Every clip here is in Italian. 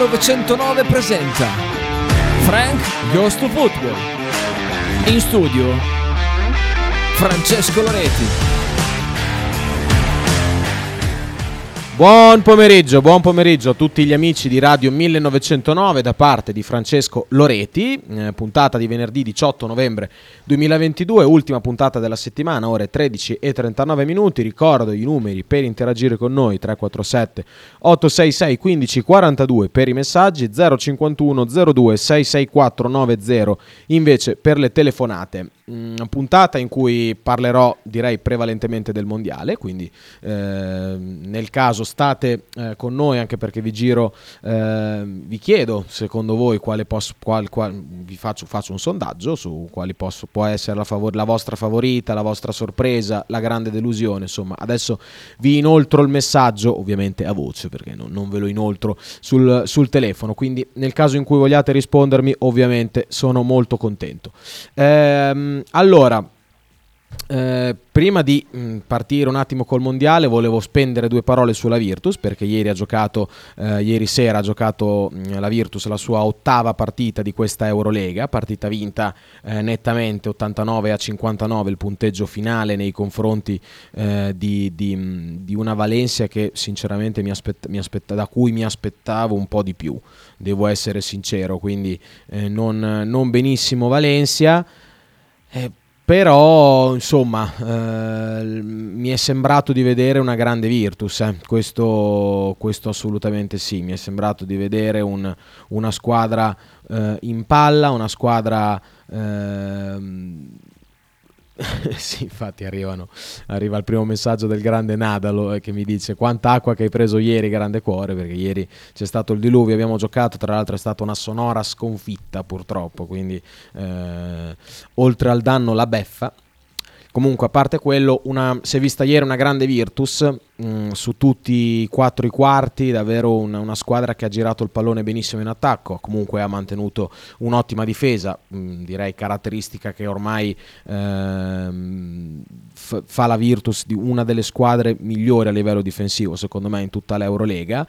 Radio 1909 presenta Frank Goes to Football. In studio Francesco Loreti. Buon pomeriggio, buon pomeriggio a tutti gli amici di Radio 1909 da parte di Francesco Loreti, eh, puntata di venerdì 18 novembre 2022, ultima puntata della settimana, ore 13 e 39 minuti. Ricordo i numeri per interagire con noi 347 866 15 42 per i messaggi 051 02 664 90 invece per le telefonate una puntata in cui parlerò direi prevalentemente del mondiale, quindi eh, nel caso state eh, con noi anche perché vi giro, eh, vi chiedo secondo voi quale posso, qual, qual, vi faccio, faccio, un sondaggio su quali posso, può essere la, favor- la, vostra favorita, la vostra sorpresa, la grande delusione, insomma adesso vi inoltro il messaggio ovviamente a voce perché non, non ve lo inoltro sul, sul, telefono, quindi nel caso in cui vogliate rispondermi ovviamente sono molto contento. Ehm, allora, eh, prima di mh, mm, partire un attimo col mondiale volevo spendere due parole sulla Virtus perché ieri ha giocato eh, ieri sera ha giocato mh, mm, la Virtus la sua ottava partita di questa Eurolega partita vinta eh, nettamente 89 a 59 il punteggio finale nei confronti eh, di, di, mh, mm, di, una Valencia che sinceramente mi aspetta, mi aspetta, da cui mi aspettavo un po' di più devo essere sincero. Quindi eh, non, non benissimo Valencia. Eh, però insomma eh, mi è sembrato di vedere una grande Virtus, eh. questo, questo, assolutamente sì, mi è sembrato di vedere un, una squadra eh, in palla, una squadra ehm, sì, infatti arrivano, arriva il primo messaggio del grande Nadalo eh, che mi dice quanta acqua che hai preso ieri, grande cuore, perché ieri c'è stato il diluvio, abbiamo giocato, tra l'altro è stata una sonora sconfitta purtroppo, quindi eh, oltre al danno la beffa. Comunque, a parte quello, una, si è vista ieri una grande Virtus mh, mm, su tutti i quattro i quarti, davvero una, una, squadra che ha girato il pallone benissimo in attacco, comunque ha mantenuto un'ottima difesa, mh, mm, direi caratteristica che ormai ehm, f- fa la Virtus di una delle squadre migliori a livello difensivo, secondo me, in tutta l'Eurolega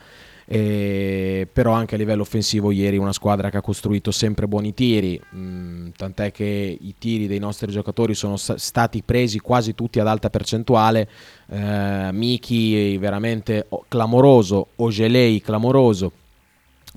eh, però anche a livello offensivo ieri una squadra che ha costruito sempre buoni tiri, mh, mm, tant'è che i tiri dei nostri giocatori sono stati presi quasi tutti ad alta percentuale, eh, Miki veramente clamoroso, Ogelei clamoroso,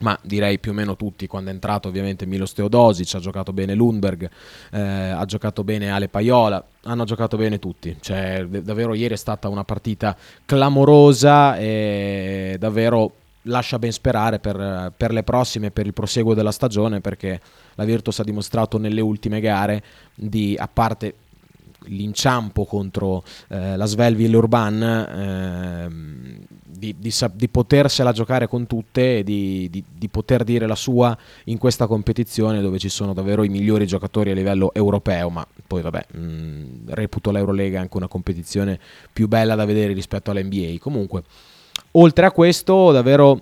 ma direi più o meno tutti quando è entrato ovviamente Milos Teodosic, ha giocato bene Lundberg, eh, ha giocato bene Ale Paiola, hanno giocato bene tutti, cioè, davvero ieri è stata una partita clamorosa e davvero lascia ben sperare per, per, le prossime, per il proseguo della stagione, perché la Virtus ha dimostrato nelle ultime gare di, a parte l'inciampo contro eh, la Svelville Urban, eh, di, di, di, potersela giocare con tutte e di, di, poter dire la sua in questa competizione dove ci sono davvero i migliori giocatori a livello europeo, ma poi vabbè, mh, mm, reputo l'Eurolega anche una competizione più bella da vedere rispetto all'NBA. Comunque Oltre a questo, davvero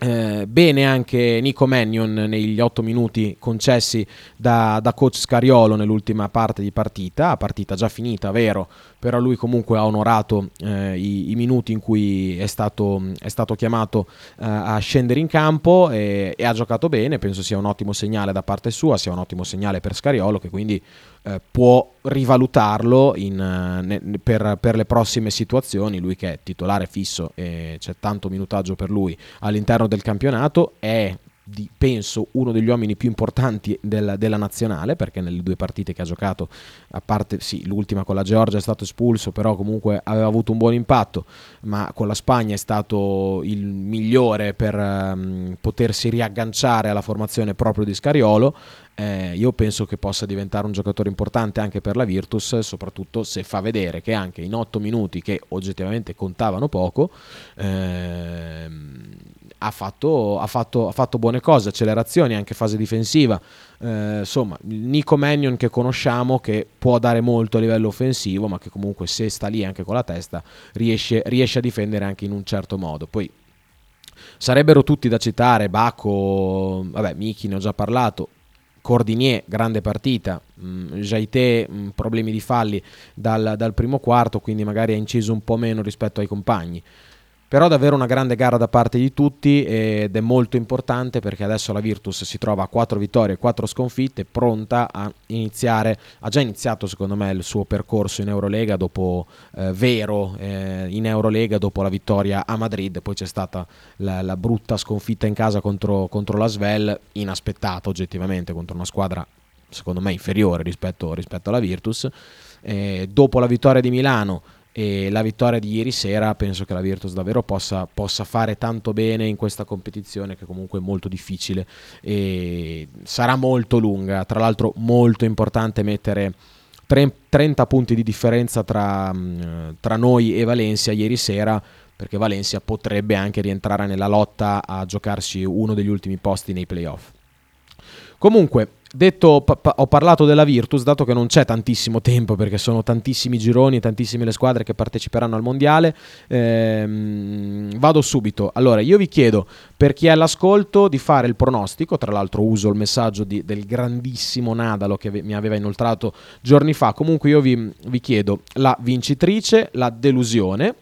eh, bene anche Nico Mannion negli otto minuti concessi da, da, coach Scariolo nell'ultima parte di partita, partita già finita, vero, però lui comunque ha onorato eh, i, i, minuti in cui è stato, è stato chiamato eh, a scendere in campo e, e, ha giocato bene, penso sia un ottimo segnale da parte sua, sia un ottimo segnale per Scariolo che quindi eh, può rivalutarlo in, eh, ne, per, per, le prossime situazioni, lui che è titolare fisso e c'è tanto minutaggio per lui all'interno del campionato, è di, penso uno degli uomini più importanti del, della nazionale perché nelle due partite che ha giocato a parte sì l'ultima con la Georgia è stato espulso però comunque aveva avuto un buon impatto ma con la Spagna è stato il migliore per um, potersi riagganciare alla formazione proprio di Scariolo eh, io penso che possa diventare un giocatore importante anche per la Virtus, soprattutto se fa vedere che anche in otto minuti che oggettivamente contavano poco, ehm, ha fatto, ha, fatto, ha fatto, buone cose, accelerazioni, anche fase difensiva. Eh, insomma, Nico Mannion che conosciamo, che può dare molto a livello offensivo, ma che comunque se sta lì anche con la testa riesce, riesce a difendere anche in un certo modo. Poi sarebbero tutti da citare, Baco, vabbè, Miki ne ho già parlato, Cordinier, grande partita, mm, Jaité, mm, problemi di falli dal, dal, primo quarto, quindi magari ha inciso un po' meno rispetto ai compagni. Però davvero una grande gara da parte di tutti ed è molto importante perché adesso la Virtus si trova a 4 vittorie e 4 sconfitte, pronta a iniziare, ha già iniziato secondo me il suo percorso in Eurolega dopo eh, vero eh, in Eurolega dopo la vittoria a Madrid, poi c'è stata la, la brutta sconfitta in casa contro, contro la Svel, inaspettata oggettivamente contro una squadra secondo me inferiore rispetto, rispetto alla Virtus. Eh, dopo la vittoria di Milano e la vittoria di ieri sera penso che la Virtus davvero possa, possa, fare tanto bene in questa competizione che comunque è molto difficile e sarà molto lunga. Tra l'altro molto importante mettere 30 punti di differenza tra, mm, tra noi e Valencia ieri sera perché Valencia potrebbe anche rientrare nella lotta a giocarsi uno degli ultimi posti nei playoff. Comunque Detto, ho parlato della Virtus, dato che non c'è tantissimo tempo perché sono tantissimi gironi, tantissime le squadre che parteciperanno al mondiale, ehm, vado subito. Allora, io vi chiedo per chi è all'ascolto di fare il pronostico, tra l'altro uso il messaggio di, del grandissimo Nadalo che mi aveva inoltrato giorni fa, comunque io vi, vi chiedo la vincitrice, la delusione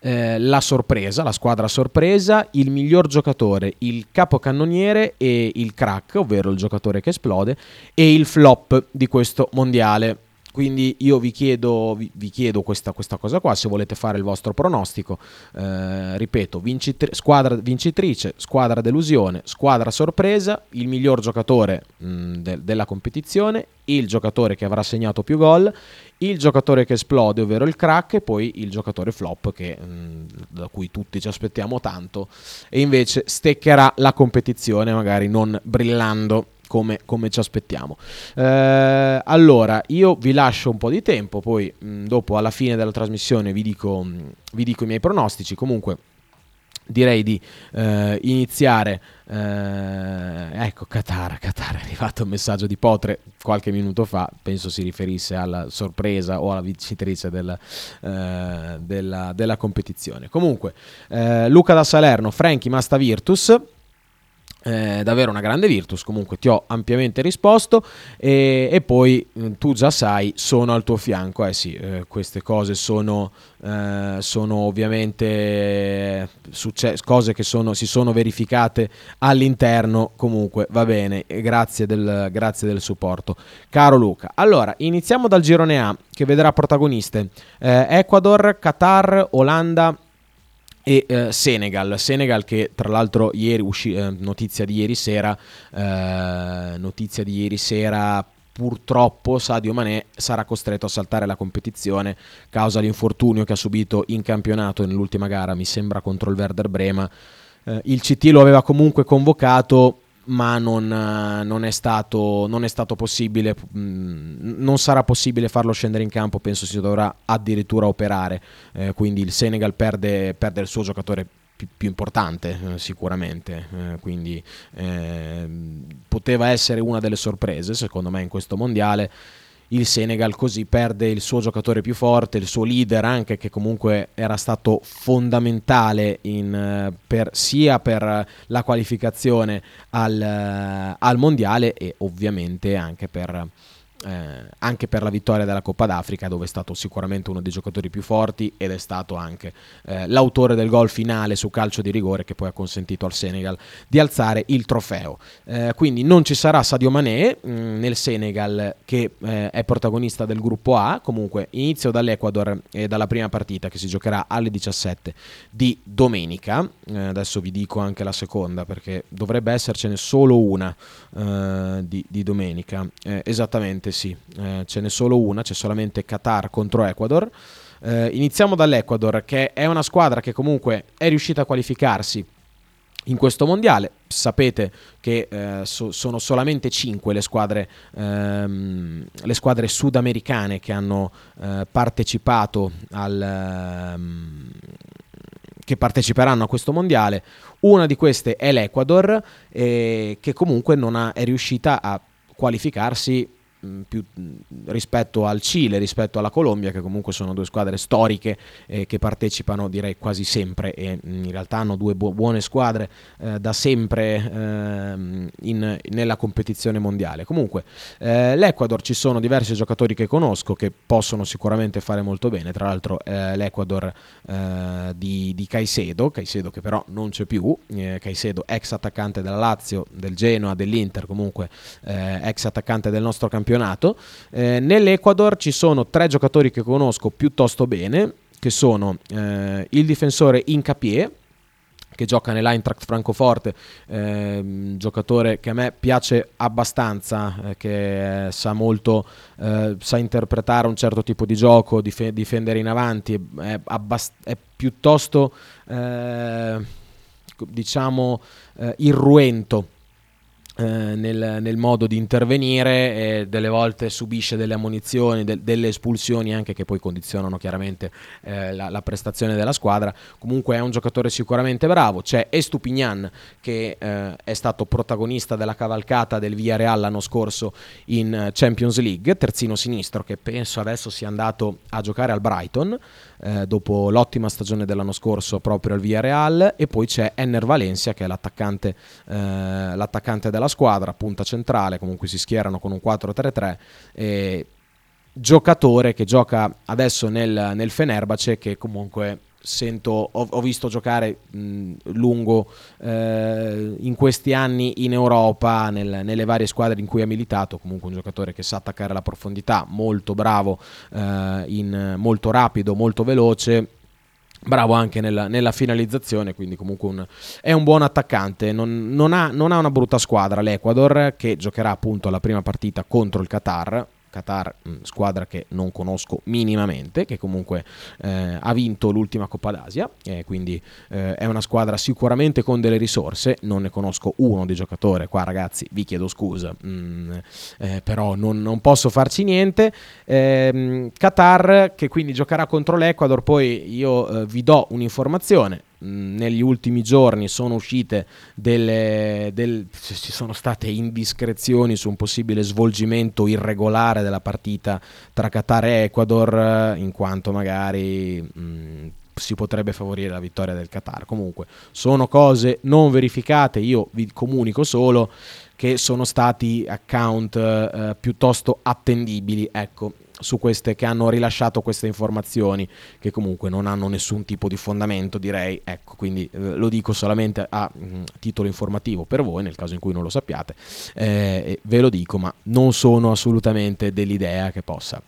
eh, la sorpresa, la squadra sorpresa, il miglior giocatore, il capocannoniere e il crack, ovvero il giocatore che esplode, e il flop di questo mondiale. Quindi io vi chiedo, vi, vi chiedo questa, questa, cosa qua, se volete fare il vostro pronostico. Eh, ripeto, vincitri- squadra vincitrice, squadra delusione, squadra sorpresa, il miglior giocatore mh, de- della competizione, il giocatore che avrà segnato più gol, il giocatore che esplode, ovvero il crack, e poi il giocatore flop che, mh, da cui tutti ci aspettiamo tanto, e invece steccherà la competizione, magari non brillando come, come ci aspettiamo. Eh, allora, io vi lascio un po' di tempo, poi mh, dopo alla fine della trasmissione vi dico, mh, vi dico i miei pronostici. Comunque direi di eh, iniziare. Eh, ecco, Qatar, Qatar è arrivato un messaggio di Potre qualche minuto fa, penso si riferisse alla sorpresa o alla vincitrice del, eh, della, della, competizione. Comunque, eh, Luca da Salerno, Franchi Masta Virtus eh, davvero una grande Virtus, comunque ti ho ampiamente risposto. E, e, poi mm, tu già sai, sono al tuo fianco, eh sì, eh, queste cose sono, eh, sono ovviamente succe- cose che sono, si sono verificate all'interno, comunque va bene, grazie del, grazie del supporto. Caro Luca, allora iniziamo dal girone A che vedrà protagoniste eh, Ecuador, Qatar, Olanda, e eh, Senegal, Senegal che tra l'altro ieri uscì, eh, notizia di ieri sera, eh, notizia di ieri sera purtroppo Sadio Mané sarà costretto a saltare la competizione causa l'infortunio che ha subito in campionato nell'ultima gara, mi sembra contro il Werder Brema. Eh, il CT lo aveva comunque convocato ma non, non, è stato, non, è stato, possibile, mm, non sarà possibile farlo scendere in campo, penso si dovrà addirittura operare, eh, quindi il Senegal perde, perde il suo giocatore più, più importante eh, sicuramente, eh, quindi ehm, poteva essere una delle sorprese secondo me in questo mondiale il Senegal così perde il suo giocatore più forte, il suo leader anche che comunque era stato fondamentale in, eh, per, sia per la qualificazione al, eh, al mondiale e ovviamente anche per eh, anche per la vittoria della Coppa d'Africa dove è stato sicuramente uno dei giocatori più forti ed è stato anche eh, l'autore del gol finale su calcio di rigore che poi ha consentito al Senegal di alzare il trofeo. Eh, quindi non ci sarà Sadio Mané mh, mm, nel Senegal che eh, è protagonista del gruppo A, comunque inizio dall'Ecuador e dalla prima partita che si giocherà alle 17 di domenica, eh, adesso vi dico anche la seconda perché dovrebbe essercene solo una eh, di, di, domenica, esattamente Assolutamente sì, eh, ce n'è solo una, c'è solamente Qatar contro Ecuador. Eh, iniziamo dall'Ecuador, che è una squadra che comunque è riuscita a qualificarsi in questo mondiale. Sapete che eh, so, sono solamente 5 le squadre, ehm, le squadre sudamericane che hanno eh, partecipato al. Ehm, che parteciperanno a questo mondiale. Una di queste è l'Ecuador, eh, che comunque non ha, è riuscita a qualificarsi più, mh, rispetto al Cile, rispetto alla Colombia, che comunque sono due squadre storiche eh, che partecipano direi quasi sempre e in realtà hanno due bu- buone squadre eh, da sempre ehm, in, nella competizione mondiale. Comunque eh, l'Ecuador ci sono diversi giocatori che conosco che possono sicuramente fare molto bene, tra l'altro eh, l'Ecuador eh, di, di Caicedo, Caicedo che però non c'è più, eh, Caicedo ex attaccante della Lazio, del Genoa, dell'Inter, comunque eh, ex attaccante del nostro campionato. Eh, nell'Ecuador ci sono tre giocatori che conosco piuttosto bene, che sono eh, il difensore Incapié, che gioca nell'Eintracht Francoforte, eh, giocatore che a me piace abbastanza, eh, che sa molto, eh, sa interpretare un certo tipo di gioco, dif- difendere in avanti, è, abbast- è piuttosto, eh, diciamo, eh, irruento eh, nel, nel, modo di intervenire e delle volte subisce delle ammonizioni, de, delle espulsioni anche che poi condizionano chiaramente eh, la, la, prestazione della squadra. Comunque è un giocatore sicuramente bravo. C'è Estupignan che eh, è stato protagonista della cavalcata del Villarreal l'anno scorso in Champions League, terzino sinistro che penso adesso sia andato a giocare al Brighton eh, dopo l'ottima stagione dell'anno scorso proprio al Villarreal e poi c'è Enner Valencia che è l'attaccante, eh, l'attaccante della squadra, punta centrale, comunque si schierano con un 4-3-3. E giocatore che gioca adesso nel, nel Fenerbahce che comunque sento, ho, ho visto giocare mh, lungo eh, in questi anni in Europa, nel, nelle varie squadre in cui ha militato, comunque un giocatore che sa attaccare la profondità, molto bravo, eh, in, molto rapido, molto veloce bravo anche nella, nella, finalizzazione, quindi comunque un, è un buon attaccante. Non, non, ha, non, ha, una brutta squadra l'Ecuador che giocherà appunto la prima partita contro il Qatar. Qatar, mm, squadra che non conosco minimamente, che comunque eh, ha vinto l'ultima Coppa d'Asia, eh, quindi eh, è una squadra sicuramente con delle risorse, non ne conosco uno di giocatore, qua ragazzi vi chiedo scusa, mm, eh, però non, non, posso farci niente. Ehm, Qatar che quindi giocherà contro l'Ecuador, poi io eh, vi do un'informazione, negli ultimi giorni sono uscite delle, del, ci sono state indiscrezioni su un possibile svolgimento irregolare della partita tra Qatar e Ecuador in quanto magari mh, si potrebbe favorire la vittoria del Qatar. Comunque sono cose non verificate io vi comunico solo che sono stati account eh, piuttosto attendibili ecco su queste che hanno rilasciato queste informazioni che comunque non hanno nessun tipo di fondamento direi ecco quindi eh, lo dico solamente a mh, mm, titolo informativo per voi nel caso in cui non lo sappiate eh, ve lo dico ma non sono assolutamente dell'idea che possa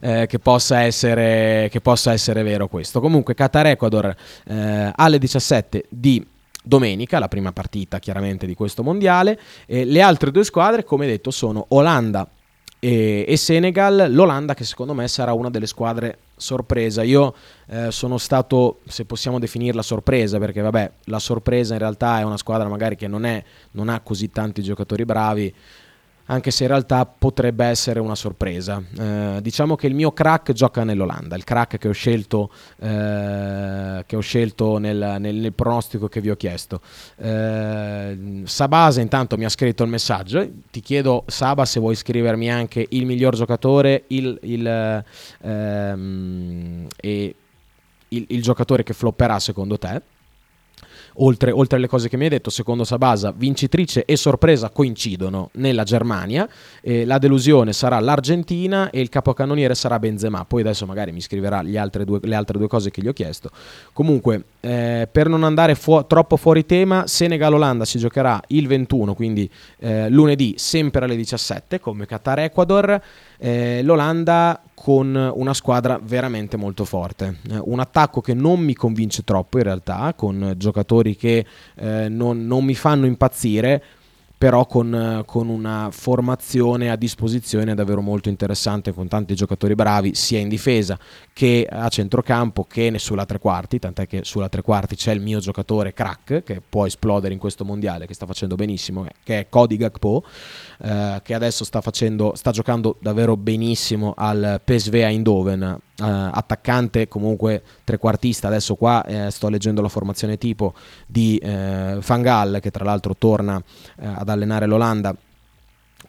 eh, che, possa essere, che possa essere vero questo. Comunque Qatar Ecuador eh, alle 17 di domenica, la prima partita chiaramente di questo mondiale. Eh, le altre due squadre, come detto, sono Olanda e, e, Senegal, l'Olanda che secondo me sarà una delle squadre sorpresa. Io eh, sono stato, se possiamo definirla sorpresa, perché vabbè, la sorpresa in realtà è una squadra magari che non, è, non ha così tanti giocatori bravi, anche se in realtà potrebbe essere una sorpresa. Eh, diciamo che il mio crack gioca nell'Olanda, il crack che ho scelto, eh, che ho scelto nel, nel, nel, pronostico che vi ho chiesto. Eh, Sabasa intanto mi ha scritto il messaggio, ti chiedo Saba se vuoi scrivermi anche il miglior giocatore il, il, ehm, e il, il giocatore che flopperà secondo te oltre, oltre alle cose che mi hai detto, secondo Sabasa, vincitrice e sorpresa coincidono nella Germania, eh, la delusione sarà l'Argentina e il capocannoniere sarà Benzema. Poi adesso magari mi scriverà altre due, le altre due cose che gli ho chiesto. Comunque, eh, per non andare fu- troppo fuori tema, Senegal-Olanda si giocherà il 21, quindi eh, lunedì, sempre alle 17, come Qatar-Ecuador. Eh, L'Olanda con una squadra veramente molto forte. Eh, un attacco che non mi convince troppo in realtà, con giocatori che eh, non, non mi fanno impazzire però con, con, una formazione a disposizione davvero molto interessante, con tanti giocatori bravi, sia in difesa che a centrocampo che sulla tre quarti, tant'è che sulla tre quarti c'è il mio giocatore crack che può esplodere in questo mondiale, che sta facendo benissimo, che è Cody Gakpo, eh, che adesso sta, facendo, sta giocando davvero benissimo al PSV Eindhoven, Uh, attaccante comunque trequartista adesso qua eh, sto leggendo la formazione tipo di eh, Fangal che tra l'altro torna eh, ad allenare l'Olanda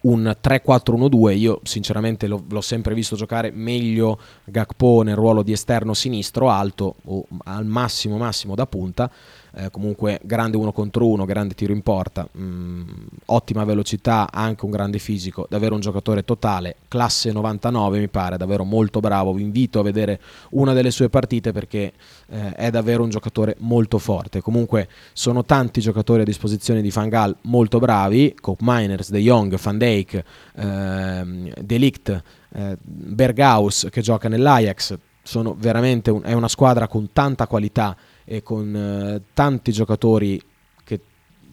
un 3-4-1-2. Io sinceramente l'ho, l'ho, sempre visto giocare meglio Gakpo nel ruolo di esterno sinistro alto o al massimo massimo da punta eh, comunque grande uno contro uno, grande tiro in porta, mh, mm, ottima velocità, anche un grande fisico, davvero un giocatore totale, classe 99 mi pare, davvero molto bravo, vi invito a vedere una delle sue partite perché eh, è davvero un giocatore molto forte, comunque sono tanti giocatori a disposizione di Fangal molto bravi, Cope Miners, De Jong, Van Dijk, eh, Delict, eh, Berghaus che gioca nell'Ajax, sono veramente un, è una squadra con tanta qualità e con eh, tanti giocatori che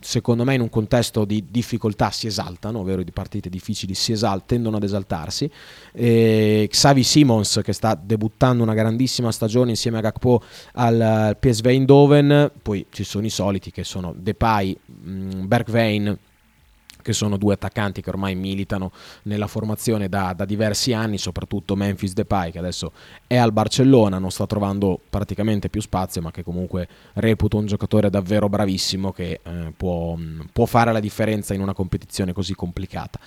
secondo me in un contesto di difficoltà si esaltano, ovvero di partite difficili si esaltano, tendono ad esaltarsi. E Xavi Simons che sta debuttando una grandissima stagione insieme a Gakpo al PSV Eindhoven, poi ci sono i soliti che sono Depay, mm, Bergwijn, che sono due attaccanti che ormai militano nella formazione da, da, diversi anni, soprattutto Memphis Depay che adesso è al Barcellona, non sta trovando praticamente più spazio, ma che comunque reputo un giocatore davvero bravissimo che eh, può, può, fare la differenza in una competizione così complicata.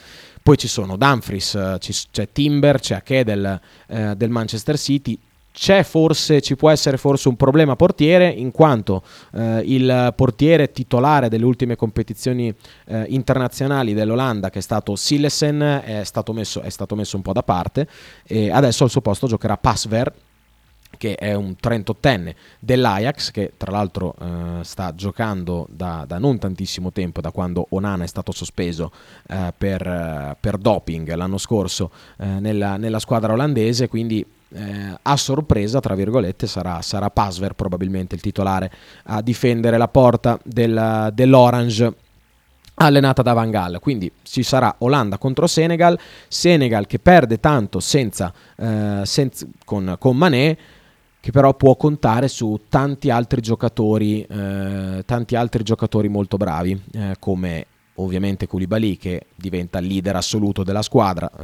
Poi ci sono Dumfries, eh, c'è Timber, c'è Ake del, eh, del Manchester City, c'è forse, ci può essere forse un problema portiere in quanto eh, il portiere titolare delle ultime competizioni eh, internazionali dell'Olanda che è stato Sillesen è stato, messo, è stato messo un po' da parte e adesso al suo posto giocherà Pasver che è un 38enne dell'Ajax che tra l'altro eh, sta giocando da, da, non tantissimo tempo, da quando Onana è stato sospeso eh, per, per, doping l'anno scorso eh, nella, nella, squadra olandese, quindi eh, a sorpresa, tra virgolette, sarà, sarà Pasver probabilmente il titolare a difendere la porta del, dell'Orange allenata da Van Gaal. Quindi ci sarà Olanda contro Senegal, Senegal che perde tanto senza, eh, senza, con, con Mané che però può contare su tanti altri giocatori, eh, tanti altri giocatori molto bravi, eh, come ovviamente Koulibaly che diventa il leader assoluto della squadra, eh,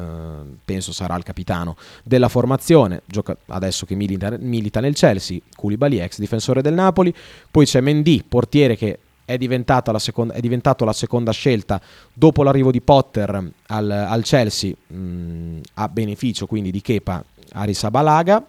penso sarà il capitano della formazione, gioca adesso che milita, milita nel Chelsea, Koulibaly ex difensore del Napoli, poi c'è Mendy, portiere che è, la seconda, è diventato la seconda scelta dopo l'arrivo di Potter al, al Chelsea mh, a beneficio quindi di Kepa Arissabalaga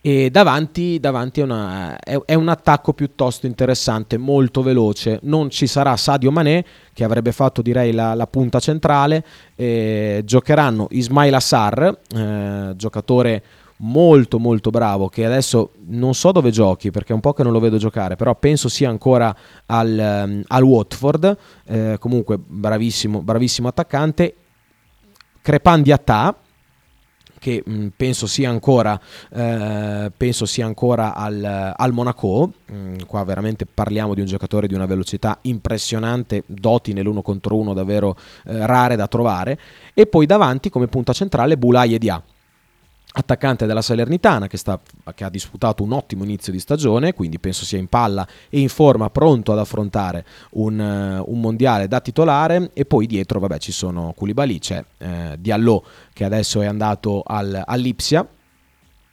e davanti, davanti è, una, è, è, un attacco piuttosto interessante, molto veloce. Non ci sarà Sadio Mané, che avrebbe fatto direi la, la punta centrale. Eh, giocheranno Ismail Assar, eh, giocatore molto molto bravo che adesso non so dove giochi perché è un po' che non lo vedo giocare però penso sia ancora al, um, al Watford eh, comunque bravissimo, bravissimo attaccante Crepan di Attà che mh, penso sia ancora, eh, penso sia ancora al, al Monaco. Mh, qua veramente parliamo di un giocatore di una velocità impressionante, doti nell'uno contro uno davvero eh, rare da trovare. E poi davanti come punta centrale Bulai e Dia attaccante della Salernitana che, sta, che, ha disputato un ottimo inizio di stagione, quindi penso sia in palla e in forma, pronto ad affrontare un, uh, un mondiale da titolare. E poi dietro vabbè, ci sono Koulibaly, c'è eh, Diallo che adesso è andato al, all'Ipsia,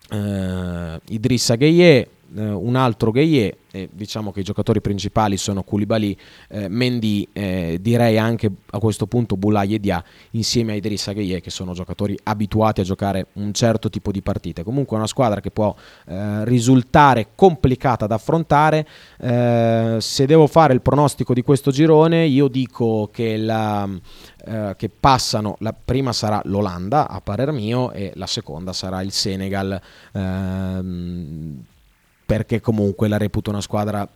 eh, Idrissa Gueye, eh, un altro Gueye, e diciamo che i giocatori principali sono Koulibaly, eh, Mendy, eh, direi anche a questo punto Bulai e Dia insieme a Idrissa Gueye che sono giocatori abituati a giocare un certo tipo di partite. Comunque è una squadra che può eh, risultare complicata da affrontare. Eh, se devo fare il pronostico di questo girone, io dico che la che passano, la prima sarà l'Olanda a parer mio e la seconda sarà il Senegal. Ehm, perché comunque la reputo una squadra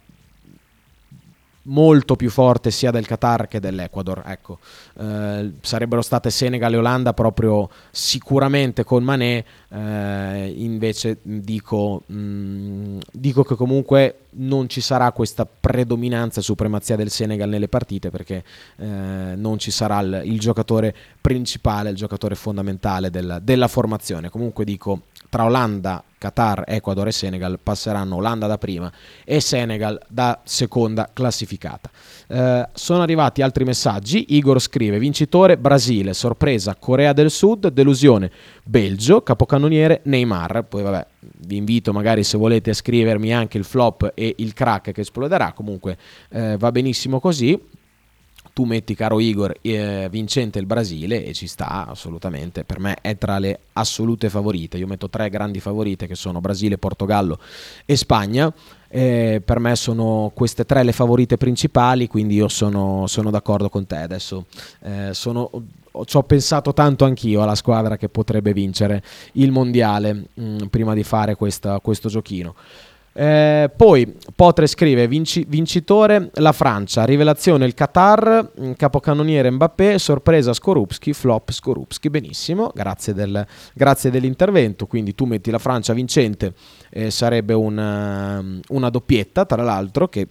molto più forte sia del Qatar che dell'Ecuador. Ecco, eh, sarebbero state Senegal e Olanda proprio sicuramente con Mané, eh, invece dico, mh, dico, che comunque non ci sarà questa predominanza e supremazia del Senegal nelle partite perché eh, non ci sarà il, il, giocatore principale, il giocatore fondamentale del, della formazione. Comunque dico tra Olanda, Qatar, Ecuador e Senegal passeranno Olanda da prima e Senegal da seconda classificata. Eh, sono arrivati altri messaggi. Igor scrive: Vincitore Brasile, sorpresa Corea del Sud, delusione Belgio, capocannoniere Neymar. Poi vabbè, vi invito magari se volete a scrivermi anche il flop e il crack che esploderà. Comunque eh, va benissimo così tu metti caro Igor eh, vincente il Brasile e ci sta assolutamente, per me è tra le assolute favorite, io metto tre grandi favorite che sono Brasile, Portogallo e Spagna, eh, per me sono queste tre le favorite principali, quindi io sono, sono d'accordo con te adesso, eh, sono, ci ho pensato tanto anch'io alla squadra che potrebbe vincere il mondiale mh, mm, prima di fare questa, questo giochino. Eh, poi Potre scrive vinci- vincitore la Francia, rivelazione il Qatar, mm, capocannoniere Mbappé, sorpresa Skorupski, flop Skorupski, benissimo, grazie, del, grazie, dell'intervento, quindi tu metti la Francia vincente, eh, sarebbe una, una doppietta tra l'altro che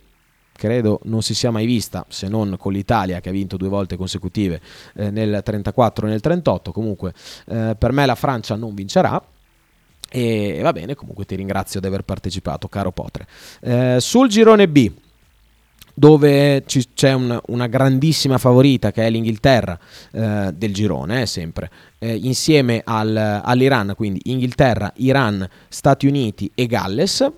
credo non si sia mai vista se non con l'Italia che ha vinto due volte consecutive eh, nel 34 e nel 38 comunque eh, per me la Francia non vincerà e va bene, comunque ti ringrazio di aver partecipato, caro Potre. Eh, sul girone B, dove ci, c'è un, una grandissima favorita che è l'Inghilterra eh, del girone, eh, sempre, eh, insieme al, all'Iran, quindi Inghilterra, Iran, Stati Uniti e Galles.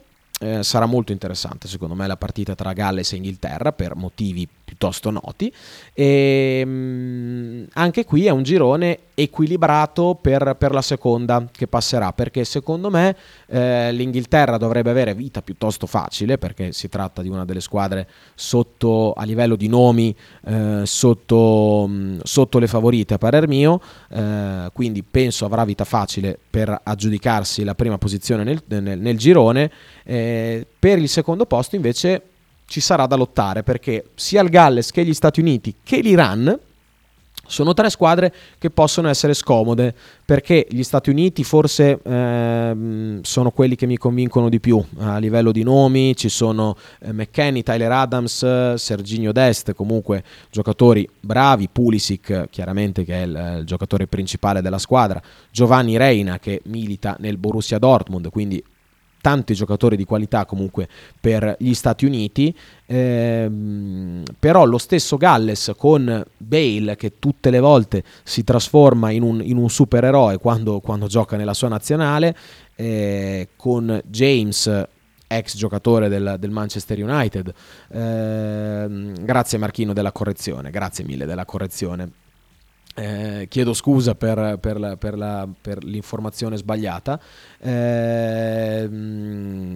Eh, sarà molto interessante secondo me la partita tra Galles e Inghilterra per motivi piuttosto noti. E, ehm, anche qui è un girone equilibrato per, per, la seconda che passerà, perché secondo me eh, l'Inghilterra dovrebbe avere vita piuttosto facile, perché si tratta di una delle squadre sotto, a livello di nomi, eh, sotto, mh, sotto, le favorite a parer mio, eh, quindi penso avrà vita facile per aggiudicarsi la prima posizione nel, nel, nel girone. Eh, per il secondo posto invece ci sarà da lottare perché sia il Galles che gli Stati Uniti che l'Iran sono tre squadre che possono essere scomode perché gli Stati Uniti forse ehm, sono quelli che mi convincono di più a livello di nomi, ci sono eh, McKenny, Tyler Adams, Serginio Dest, comunque giocatori bravi, Pulisic chiaramente che è il, il giocatore principale della squadra, Giovanni Reina che milita nel Borussia Dortmund, quindi tanti giocatori di qualità comunque per gli Stati Uniti, ehm, però lo stesso Galles con Bale che tutte le volte si trasforma in un, in un supereroe quando, quando, gioca nella sua nazionale, eh, con James ex giocatore del, del Manchester United. Eh, grazie Marchino della correzione, grazie mille della correzione. Eh, chiedo scusa per, per, la, per, la, per l'informazione sbagliata. Eh,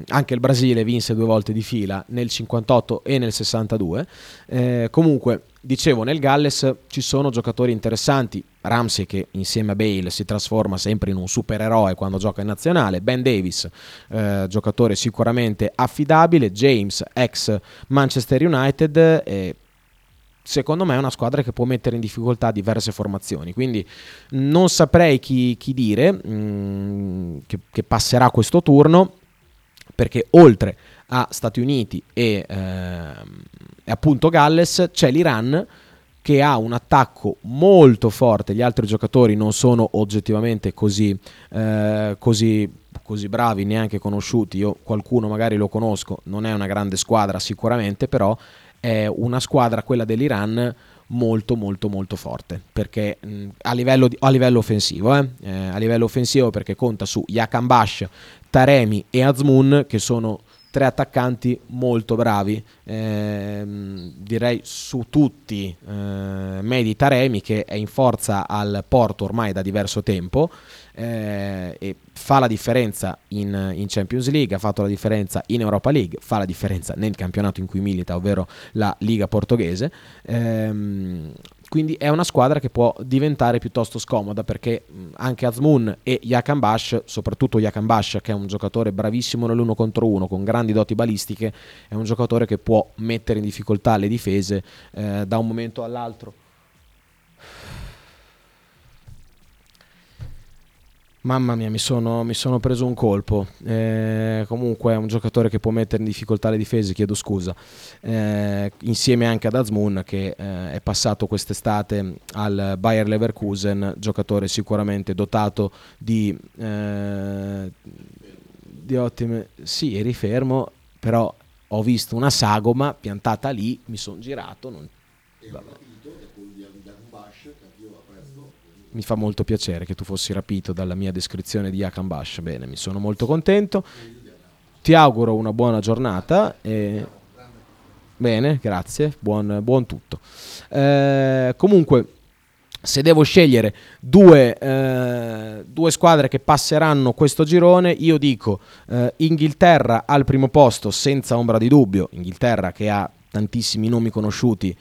anche il Brasile vinse due volte di fila nel 58 e nel 62. Eh, comunque, dicevo, nel Galles ci sono giocatori interessanti. Ramsey che insieme a Bale si trasforma sempre in un supereroe quando gioca in nazionale, Ben Davis, eh, giocatore sicuramente affidabile, James ex Manchester United, secondo me è una squadra che può mettere in difficoltà diverse formazioni. Quindi non saprei chi, chi dire mh, mm, che, che, passerà questo turno, perché oltre a Stati Uniti e, eh, appunto Galles c'è l'Iran che ha un attacco molto forte, gli altri giocatori non sono oggettivamente così, eh, così, così bravi, neanche conosciuti, io qualcuno magari lo conosco, non è una grande squadra sicuramente, però è una squadra, quella dell'Iran, molto molto molto forte perché mh, a, livello di, a, livello offensivo eh? Eh, a livello offensivo perché conta su Yakan Bash, Taremi e Azmoun che sono tre attaccanti molto bravi ehm, direi su tutti eh, Medi Taremi che è in forza al Porto ormai da diverso tempo eh, e fa la differenza in, in, Champions League, ha fatto la differenza in Europa League, fa la differenza nel campionato in cui milita, ovvero la Liga portoghese. Ehm, quindi è una squadra che può diventare piuttosto scomoda perché anche Azmoun e Yakan Bash, soprattutto Yakan Bash che è un giocatore bravissimo nell'uno contro uno con grandi doti balistiche, è un giocatore che può mettere in difficoltà le difese eh, da un momento all'altro. Mamma mia, mi sono, mi sono, preso un colpo. Eh, comunque è un giocatore che può mettere in difficoltà le difese, chiedo scusa. Eh, insieme anche ad Azmoun che eh, è passato quest'estate al Bayer Leverkusen, giocatore sicuramente dotato di, eh, di ottime... Sì, eri fermo, però ho visto una sagoma piantata lì, mi sono girato. Non... mi fa molto piacere che tu fossi rapito dalla mia descrizione di Yakan Bash. Bene, mi sono molto contento. Ti auguro una buona giornata e bene, grazie, buon, buon tutto. Eh, comunque, se devo scegliere due, eh, due, squadre che passeranno questo girone, io dico eh, Inghilterra al primo posto senza ombra di dubbio, Inghilterra che ha tantissimi nomi conosciuti,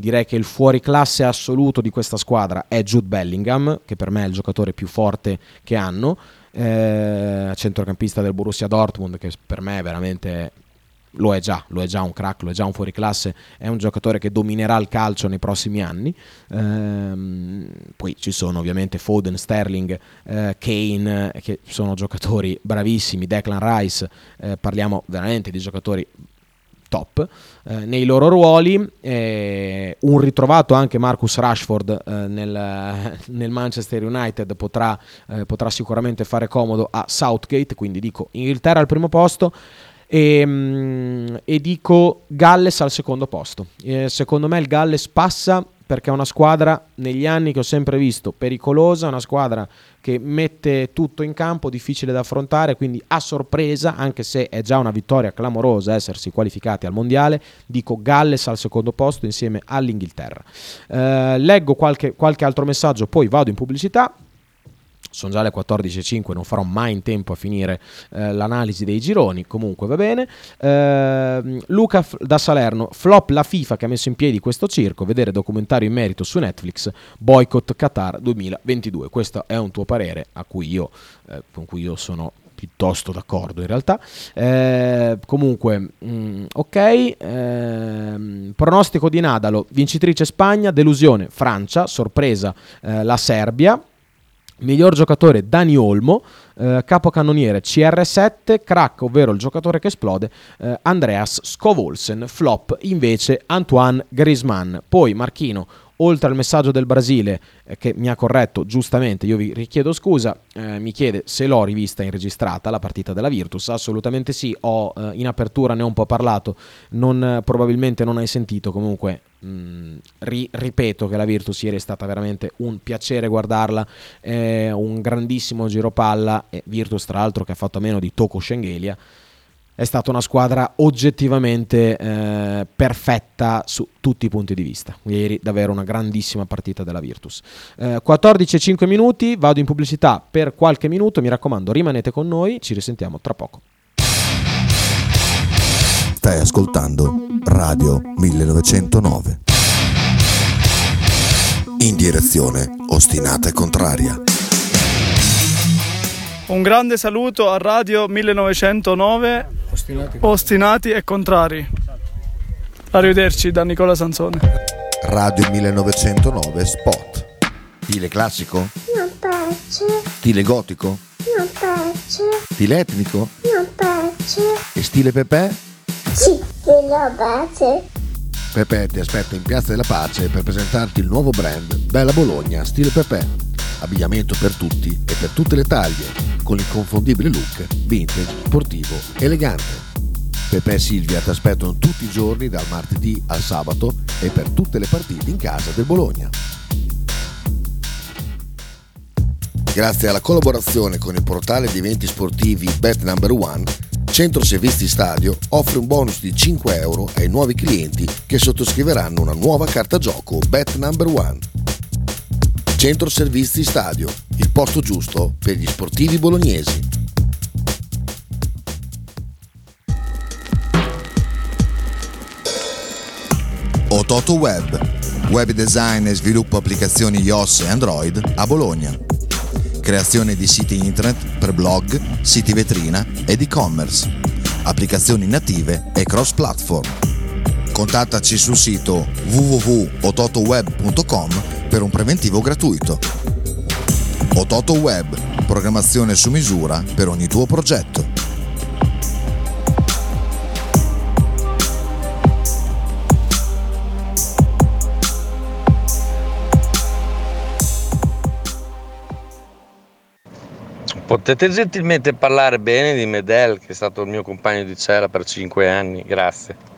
direi che il fuoriclasse assoluto di questa squadra è Jude Bellingham, che per me è il giocatore più forte che hanno, eh, centrocampista del Borussia Dortmund, che per me è veramente lo è già, lo è già un crack, lo è già un fuoriclasse, è un giocatore che dominerà il calcio nei prossimi anni. Ehm, poi ci sono ovviamente Foden, Sterling, eh, Kane, che sono giocatori bravissimi, Declan Rice, eh, parliamo veramente di giocatori top eh, nei loro ruoli. Eh, un ritrovato anche Marcus Rashford eh, nel, nel, Manchester United potrà, eh, potrà, sicuramente fare comodo a Southgate, quindi dico Inghilterra al primo posto. E, mm, e dico Galles al secondo posto. Eh, secondo me il Galles passa perché è una squadra negli anni che ho sempre visto pericolosa, una squadra che mette tutto in campo, difficile da affrontare, quindi a sorpresa, anche se è già una vittoria clamorosa essersi qualificati al mondiale, dico Galles al secondo posto insieme all'Inghilterra. Eh, leggo qualche, qualche altro messaggio, poi vado in pubblicità sono già le 14.05, non farò mai in tempo a finire eh, l'analisi dei gironi, comunque va bene. Eh, Luca F- da Salerno, flop la FIFA che ha messo in piedi questo circo, vedere documentario in merito su Netflix, boycott Qatar 2022. Questo è un tuo parere cui io, eh, con cui io sono piuttosto d'accordo in realtà. Eh, comunque, mh, mm, ok. Eh, pronostico di Nadalo, vincitrice Spagna, delusione Francia, sorpresa eh, la Serbia. Miglior giocatore Dani Olmo, eh, capocannoniere CR7, crack ovvero il giocatore che esplode eh, Andreas Scovolsen, flop invece Antoine Griezmann. Poi Marchino oltre al messaggio del Brasile eh, che mi ha corretto giustamente, io vi richiedo scusa, eh, mi chiede se l'ho rivista in registrata la partita della Virtus, assolutamente sì, ho eh, in apertura ne ho un po' parlato, non, probabilmente non hai sentito, comunque mh, mm, ri, ripeto che la Virtus ieri è stata veramente un piacere guardarla, un grandissimo giro palla, e Virtus tra l'altro che ha fatto a meno di Toko Schengelia, è stata una squadra oggettivamente eh, perfetta su tutti i punti di vista. Ieri davvero una grandissima partita della Virtus. Eh, 14 e 5 minuti, vado in pubblicità per qualche minuto, mi raccomando rimanete con noi, ci risentiamo tra poco. Stai ascoltando Radio 1909. In direzione ostinata e contraria. Un grande saluto a Radio 1909 Ostinati. Ostinati e contrari. Arrivederci da Nicola Sansone. Radio 1909 Spot. Stile classico? Non piace. Stile gotico? Non piace. Stile etnico? Non piace. E stile Pepe? Sì, stile piace. Pepe ti aspetta in Piazza della Pace per presentarti il nuovo brand Bella Bologna Stile Pepe. Abbigliamento per tutti e per tutte le taglie con l'inconfondibile look vintage, sportivo, elegante. Pepe e Silvia ti aspettano tutti i giorni dal martedì al sabato e per tutte le partite in casa del Bologna. Grazie alla collaborazione con il portale di eventi sportivi Bet Number One, Centro Servizi Stadio offre un bonus di 5 euro ai nuovi clienti che sottoscriveranno una nuova carta gioco Bet Number One. Centro Servizi Stadio, il posto giusto per gli sportivi bolognesi. Ototo Web, web design e sviluppo applicazioni iOS e Android a Bologna. Creazione di siti internet per blog, siti vetrina ed e-commerce. Applicazioni native e cross-platform. Contattaci sul sito www.ototoweb.com per un preventivo gratuito. Ototo Web, programmazione su misura per ogni tuo progetto. Potete gentilmente parlare bene di Medel, che è stato il mio compagno di cella per 5 anni, grazie.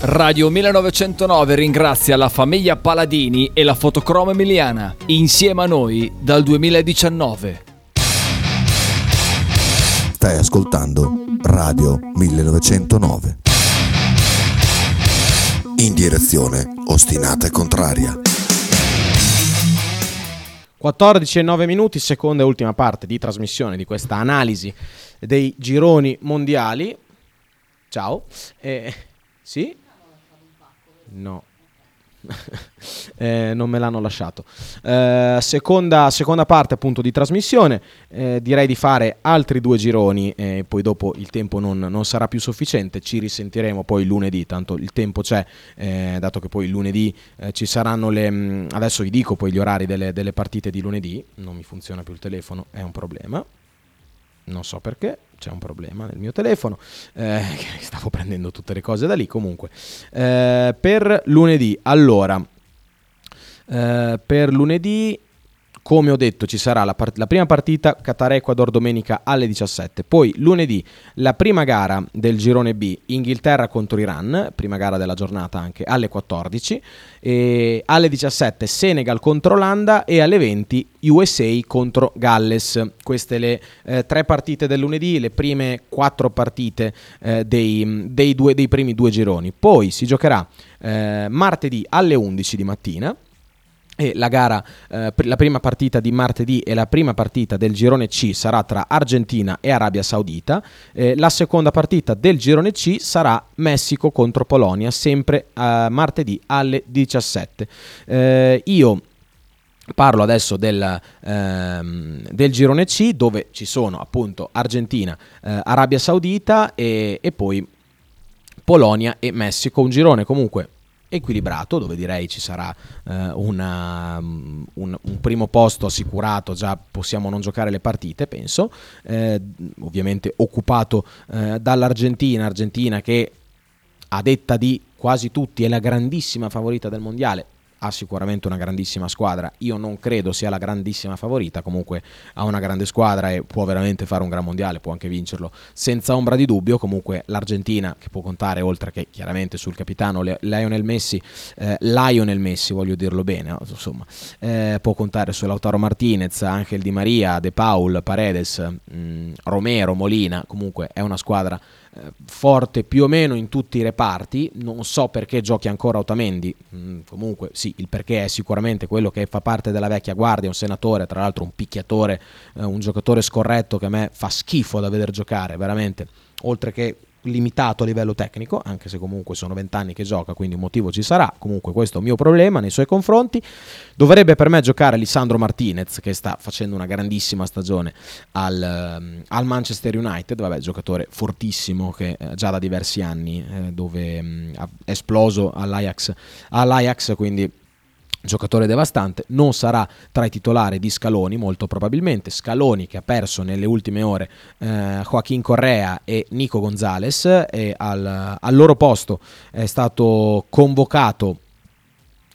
Radio 1909 ringrazia la famiglia Paladini e la fotocromo emiliana, insieme a noi dal 2019. Stai ascoltando Radio 1909. In direzione ostinata e contraria. 14 e 9 minuti, seconda e ultima parte di trasmissione di questa analisi dei gironi mondiali. Ciao. Eh, sì? No. Eh, non me l'hanno lasciato. Eh, seconda, seconda parte appunto di trasmissione. Eh, direi di fare altri due gironi. Poi dopo il tempo non, non sarà più sufficiente. Ci risentiremo poi lunedì. Tanto il tempo c'è, eh, dato che poi lunedì eh, ci saranno le. mh, adesso vi dico poi gli orari delle, delle partite di lunedì. Non mi funziona più il telefono, è un problema. Non so perché, c'è un problema nel mio telefono. eh, stavo prendendo tutte le cose da lì. Comunque, Eh, per lunedì, allora, eh, per lunedì, come ho detto, ci sarà la, part- la prima partita Qatar-Ecuador domenica alle 17. Poi lunedì la prima gara del girone B, Inghilterra contro Iran, prima gara della giornata anche alle 14. E alle 17 Senegal contro Olanda e alle 20 USA contro Galles. Queste le eh, tre partite del lunedì, le prime quattro partite eh, dei, dei due- dei primi due gironi. Poi si giocherà eh, martedì alle 11 di mattina. E la gara, eh, la prima partita di martedì e la prima partita del girone C sarà tra Argentina e Arabia Saudita. Eh, la seconda partita del girone C sarà Messico contro Polonia, sempre eh, martedì alle 17. Eh, io Parlo adesso del, ehm, del girone C dove ci sono appunto Argentina, eh, Arabia Saudita e, e poi Polonia e Messico. Un girone comunque equilibrato dove direi ci sarà eh, una- un, un primo posto assicurato, già possiamo non giocare le partite penso, Eh, ovviamente occupato eh, dall'Argentina, Argentina che a detta di quasi tutti è la grandissima favorita del mondiale. Ha sicuramente una grandissima squadra. Io non credo sia la grandissima favorita. Comunque ha una grande squadra e può veramente fare un gran mondiale. Può anche vincerlo senza ombra di dubbio. Comunque l'Argentina, che può contare oltre che chiaramente sul capitano Lionel Messi, eh, Lionel Messi, voglio dirlo bene, insomma, eh, può contare su Lautaro Martinez, anche il Di Maria, De Paul, Paredes, mh, Romero, Molina. Comunque è una squadra forte più o meno in tutti i reparti. Non so perché giochi ancora Otamendi. Mm, comunque, sì, il perché è sicuramente quello che fa parte della vecchia guardia. Un senatore, tra l'altro, un picchiatore, eh, un giocatore scorretto che a me fa schifo da vedere giocare, veramente. Oltre che limitato a livello tecnico, anche se comunque sono vent'anni che gioca, quindi un motivo ci sarà. Comunque, questo è un mio problema nei suoi confronti. Dovrebbe per me giocare Lisandro Martinez, che sta facendo una grandissima stagione al, ehm, al Manchester United. Vabbè, giocatore fortissimo che eh, già da diversi anni, eh, dove mh, ha esploso all'Ajax, all'Ajax, quindi giocatore devastante, non sarà tra i titolari di Scaloni molto probabilmente, Scaloni che ha perso nelle ultime ore eh, Joaquin Correa e Nico Gonzalez e al, al loro posto è stato convocato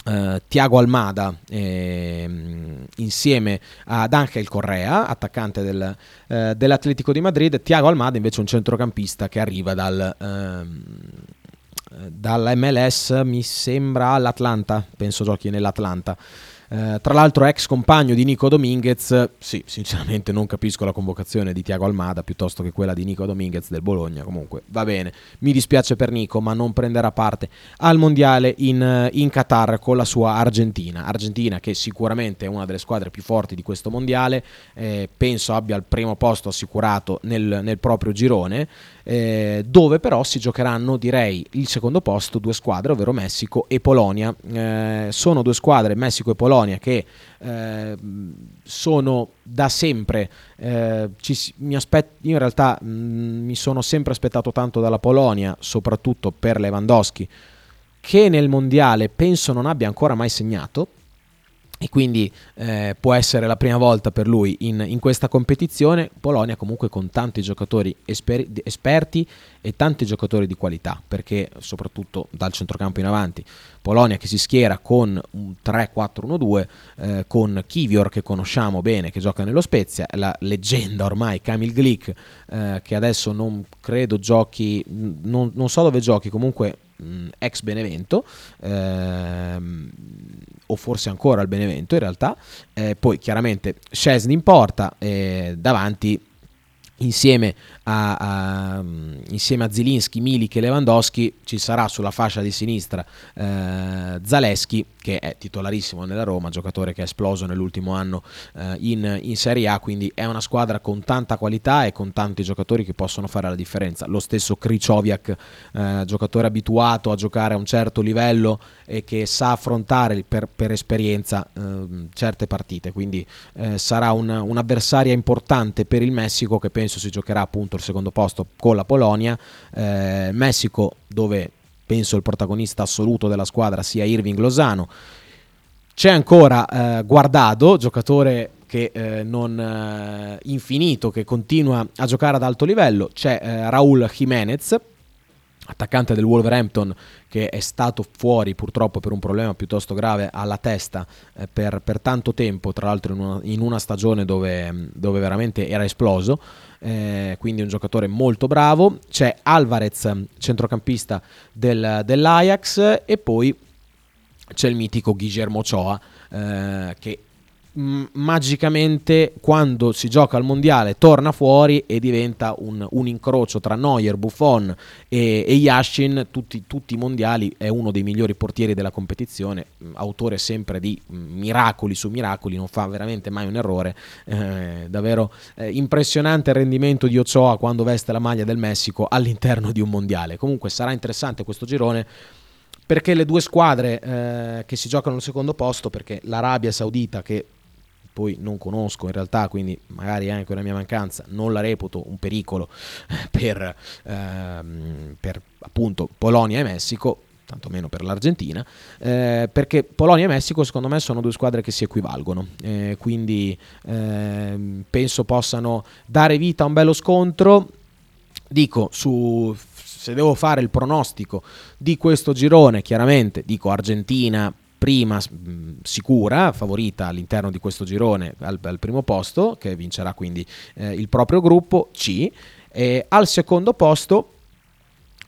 eh, Tiago Almada ehm, insieme ad Angel Correa, attaccante del, eh, dell'Atletico di Madrid. Tiago Almada invece è un centrocampista che arriva dal, ehm, eh, dall'MLS, mi sembra all'Atlanta, penso giochi nell'Atlanta. Eh, tra l'altro ex compagno di Nico Dominguez, sì, sinceramente non capisco la convocazione di Tiago Almada piuttosto che quella di Nico Dominguez del Bologna, comunque va bene, mi dispiace per Nico ma non prenderà parte al mondiale in, eh, in Qatar con la sua Argentina, Argentina che sicuramente è una delle squadre più forti di questo mondiale, eh, penso abbia il primo posto assicurato nel, nel proprio girone, eh, dove però si giocheranno direi il secondo posto due squadre, ovvero Messico e Polonia. Eh, sono due squadre, Messico e Polonia, che eh, sono da sempre, eh, ci, aspet- in realtà mh, mi sono sempre aspettato tanto dalla Polonia, soprattutto per Lewandowski, che nel mondiale penso non abbia ancora mai segnato e quindi eh, può essere la prima volta per lui in, in, questa competizione. Polonia comunque con tanti giocatori esper- esperti e tanti giocatori di qualità, perché soprattutto dal centrocampo in avanti, Polonia che si schiera con un 3-4-1-2, eh, con Kivior che conosciamo bene, che gioca nello Spezia, la leggenda ormai Kamil Glik, eh, che adesso non credo giochi, non, non so dove giochi, comunque mh, ex Benevento, ehm, o forse ancora al Benevento in realtà, eh, poi chiaramente Scesni in porta, eh, davanti insieme a, a, insieme a Zilinski, Milik e Lewandowski ci sarà sulla fascia di sinistra eh, Zaleschi che è titolarissimo nella Roma, giocatore che è esploso nell'ultimo anno eh, in, in, Serie A, quindi è una squadra con tanta qualità e con tanti giocatori che possono fare la differenza. Lo stesso Kricioviak, eh, giocatore abituato a giocare a un certo livello e che sa affrontare per, per esperienza ehm, certe partite, quindi eh, sarà un, un'avversaria importante per il Messico che penso si giocherà appunto il secondo posto con la Polonia. Eh, Messico dove penso il protagonista assoluto della squadra sia Irving Lozano. C'è ancora eh, Guardado, giocatore che eh, non eh, infinito, che continua a giocare ad alto livello. C'è eh, Raúl Jiménez, attaccante del Wolverhampton che è stato fuori purtroppo per un problema piuttosto grave alla testa eh, per, per, tanto tempo, tra l'altro in una, in una stagione dove, dove, veramente era esploso, eh, quindi un giocatore molto bravo. C'è Alvarez, centrocampista del, dell'Ajax, e poi c'è il mitico Guillermo Ochoa, eh, che magicamente quando si gioca al mondiale torna fuori e diventa un, un incrocio tra Neuer, Buffon e, e Yashin, tutti, tutti, i mondiali, è uno dei migliori portieri della competizione, autore sempre di miracoli su miracoli, non fa veramente mai un errore, eh, davvero eh, impressionante il rendimento di Ochoa quando veste la maglia del Messico all'interno di un mondiale. Comunque sarà interessante questo girone perché le due squadre eh, che si giocano al secondo posto, perché l'Arabia Saudita che poi non conosco in realtà, quindi magari anche una mia mancanza, non la reputo un pericolo per, ehm, per appunto Polonia e Messico, tantomeno per l'Argentina, eh, perché Polonia e Messico secondo me sono due squadre che si equivalgono, eh, quindi eh, penso possano dare vita a un bello scontro. Dico, su, se devo fare il pronostico di questo girone, chiaramente dico Argentina prima mh, sicura, favorita all'interno di questo girone al, al primo posto, che vincerà quindi eh, il proprio gruppo C. E al secondo posto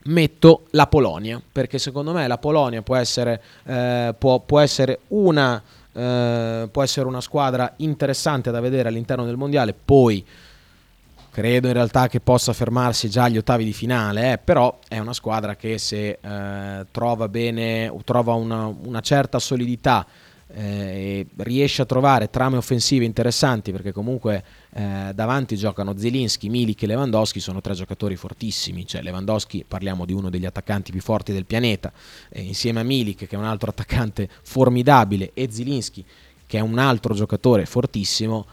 metto la Polonia, perché secondo me la Polonia può essere, eh, può, può essere una... Uh, può essere una squadra interessante da vedere all'interno del mondiale. Poi credo in realtà che possa fermarsi già agli ottavi di finale, eh, però è una squadra che se eh, trova bene, trova una, una certa solidità eh, e riesce a trovare trame offensive interessanti perché comunque eh, davanti giocano Zelinski, Milik e Lewandowski sono tre giocatori fortissimi. Cioè Lewandowski parliamo di uno degli attaccanti più forti del pianeta insieme a Milik che è un altro attaccante formidabile e Zelinski che è un altro giocatore fortissimo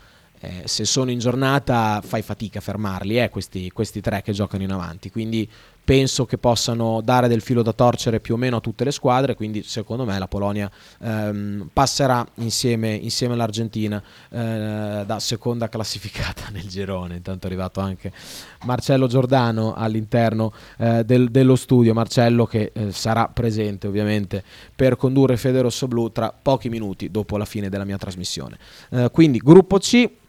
eh, se sono in giornata fai fatica a fermarli, eh, questi, questi, tre che giocano in avanti. Quindi penso che possano dare del filo da torcere più o meno a tutte le squadre. Quindi secondo me la Polonia ehm, passerà insieme, insieme all'Argentina eh, da seconda classificata nel girone. Intanto è arrivato anche Marcello Giordano all'interno eh, del, dello studio. Marcello che eh, sarà presente ovviamente per condurre Fede Rosso Blu tra pochi minuti dopo la fine della mia trasmissione. Eh, quindi gruppo C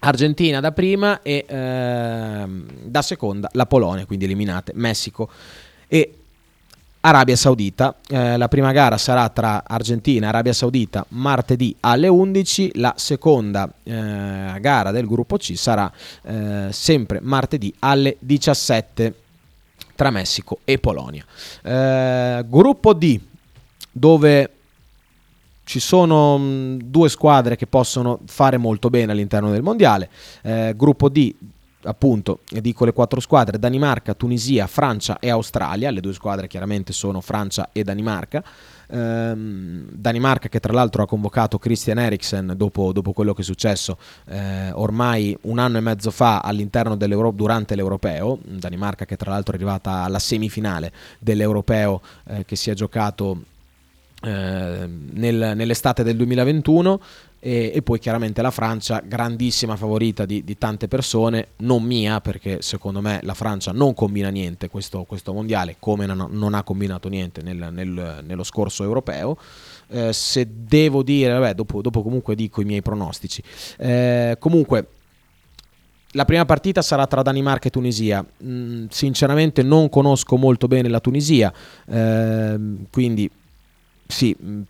Argentina da prima e ehm, da seconda la Polonia, quindi eliminate Messico e Arabia Saudita. Eh, la prima gara sarà tra Argentina e Arabia Saudita martedì alle 11, la seconda eh, gara del gruppo C sarà eh, sempre martedì alle 17 tra Messico e Polonia. Eh, gruppo D dove ci sono mh, due squadre che possono fare molto bene all'interno del mondiale. Eh, gruppo D appunto dico le quattro squadre Danimarca, Tunisia, Francia e Australia. Le due squadre chiaramente sono Francia e Danimarca. Ehm, Danimarca che tra l'altro ha convocato Christian Eriksen dopo, dopo quello che è successo eh, ormai un anno e mezzo fa all'interno dell'Europa durante l'Europeo. Danimarca che tra l'altro è arrivata alla semifinale dell'Europeo eh, che si è giocato eh, nel, nell'estate del 2021 e, e, poi chiaramente la Francia, grandissima favorita di, di, tante persone, non mia perché secondo me la Francia non combina niente questo, questo mondiale come non, non, ha combinato niente nel, nel, nello scorso europeo. Eh, se devo dire, vabbè, dopo, dopo, comunque dico i miei pronostici. Eh, comunque, la prima partita sarà tra Danimarca e Tunisia. Mm, sinceramente non conosco molto bene la Tunisia, eh, quindi sì, mm,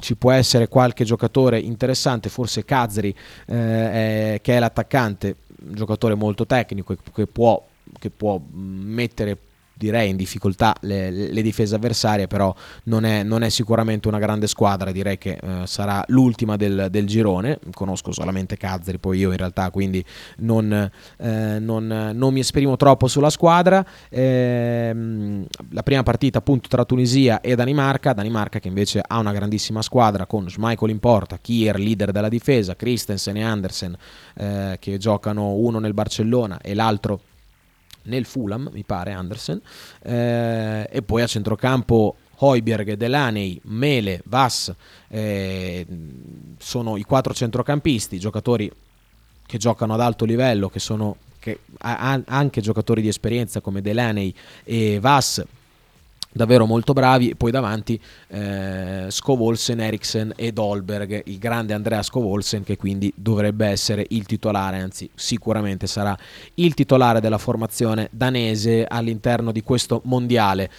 ci può essere qualche giocatore interessante, forse Kazri eh, che è l'attaccante, un giocatore molto tecnico che può, che può mm, mettere direi in difficoltà le, le difese avversarie, però non è, non è, sicuramente una grande squadra, direi che eh, sarà l'ultima del, del, girone, conosco solamente Cazzari, poi io in realtà quindi non, eh, non, non mi esprimo troppo sulla squadra, eh, la prima partita appunto tra Tunisia e Danimarca, Danimarca che invece ha una grandissima squadra con Schmeichel in porta, Kier leader della difesa, Christensen e Andersen eh, che giocano uno nel Barcellona e l'altro nel Fulham, mi pare, Andersen, eh, e poi a centrocampo Hoiberg, Delaney, Mele, Vass, eh, sono i quattro centrocampisti, giocatori che giocano ad alto livello, che sono che, anche giocatori di esperienza come Delaney e Vass davvero molto bravi. Poi davanti eh, Scovolsen, Eriksen e Dolberg, il grande Andrea Scovolsen che quindi dovrebbe essere il titolare, anzi sicuramente sarà il titolare della formazione danese all'interno di questo mondiale.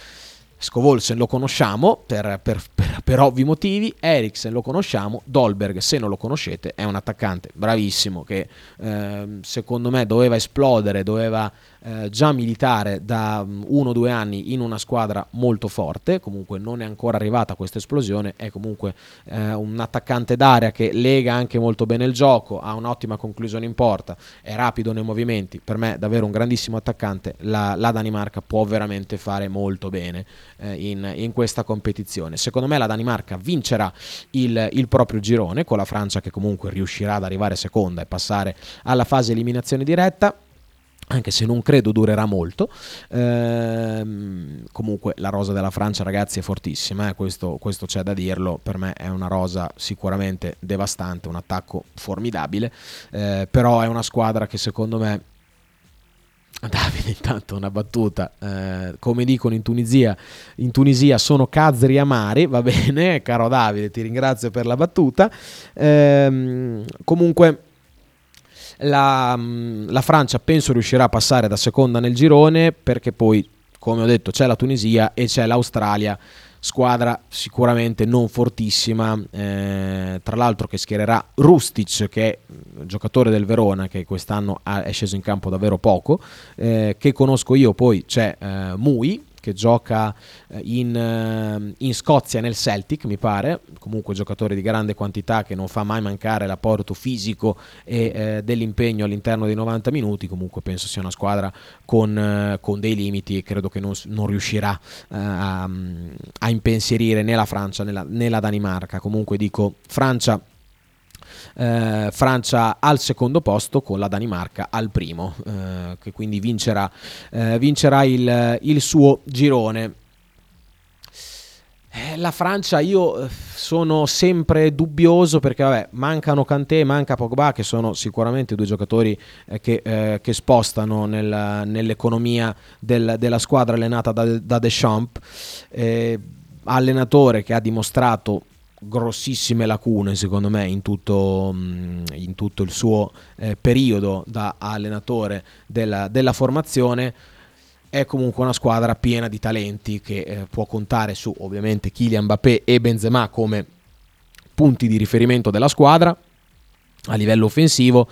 Scovolsen lo conosciamo per, per, per, per, ovvi motivi, Eriksen lo conosciamo, Dolberg se non lo conoscete è un attaccante bravissimo che eh, secondo me doveva esplodere, doveva eh, già militare da mm, uno o due anni in una squadra molto forte, comunque non è ancora arrivata questa esplosione, è comunque eh, un attaccante d'area che lega anche molto bene il gioco, ha un'ottima conclusione in porta, è rapido nei movimenti, per me davvero un grandissimo attaccante, la, la Danimarca può veramente fare molto bene eh, in, in, questa competizione. Secondo me la Danimarca vincerà il, il proprio girone con la Francia che comunque riuscirà ad arrivare seconda e passare alla fase eliminazione diretta anche se non credo durerà molto. Ehm, comunque la rosa della Francia, ragazzi, è fortissima, eh? questo, questo, c'è da dirlo. Per me è una rosa sicuramente devastante, un attacco formidabile, eh, però è una squadra che secondo me... Davide, intanto una battuta. Eh, come dicono in Tunisia, in Tunisia sono cazzri amari. Va bene, caro Davide, ti ringrazio per la battuta. Ehm, comunque la, mm, la Francia penso riuscirà a passare da seconda nel girone perché poi, come ho detto, c'è la Tunisia e c'è l'Australia squadra sicuramente non fortissima, eh, tra l'altro che schiererà Rustic che è giocatore del Verona che quest'anno è sceso in campo davvero poco, eh, che conosco io, poi c'è eh, Mui che gioca eh, in, eh, in, Scozia nel Celtic, mi pare, comunque giocatore di grande quantità che non fa mai mancare l'apporto fisico e eh, dell'impegno all'interno dei 90 minuti, comunque penso sia una squadra con, eh, con dei limiti e credo che non, non riuscirà eh, a, a, impensierire né la Francia né la, né la Danimarca, comunque dico Francia eh, Francia al secondo posto con la Danimarca al primo, eh, che quindi vincerà, eh, vincerà il, il, suo girone. Eh, la Francia io eh, sono sempre dubbioso perché vabbè, mancano Kanté, manca Pogba che sono sicuramente due giocatori che, eh, che, spostano nel, nell'economia del, della squadra allenata da, da Deschamps eh, allenatore che ha dimostrato grossissime lacune secondo me in tutto, mm, in tutto il suo eh, periodo da allenatore della, della, formazione. È comunque una squadra piena di talenti che eh, può contare su ovviamente Kylian Mbappé e Benzema come punti di riferimento della squadra a livello offensivo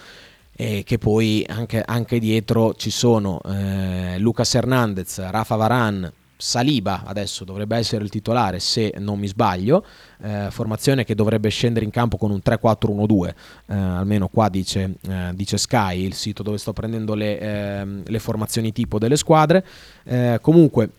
e che poi anche, anche dietro ci sono eh, Lucas Hernandez, Rafa Varan Saliba adesso dovrebbe essere il titolare se non mi sbaglio, eh, formazione che dovrebbe scendere in campo con un 3-4-1-2, eh, almeno qua dice, eh, dice, Sky, il sito dove sto prendendo le, ehm, le formazioni tipo delle squadre. Eh, comunque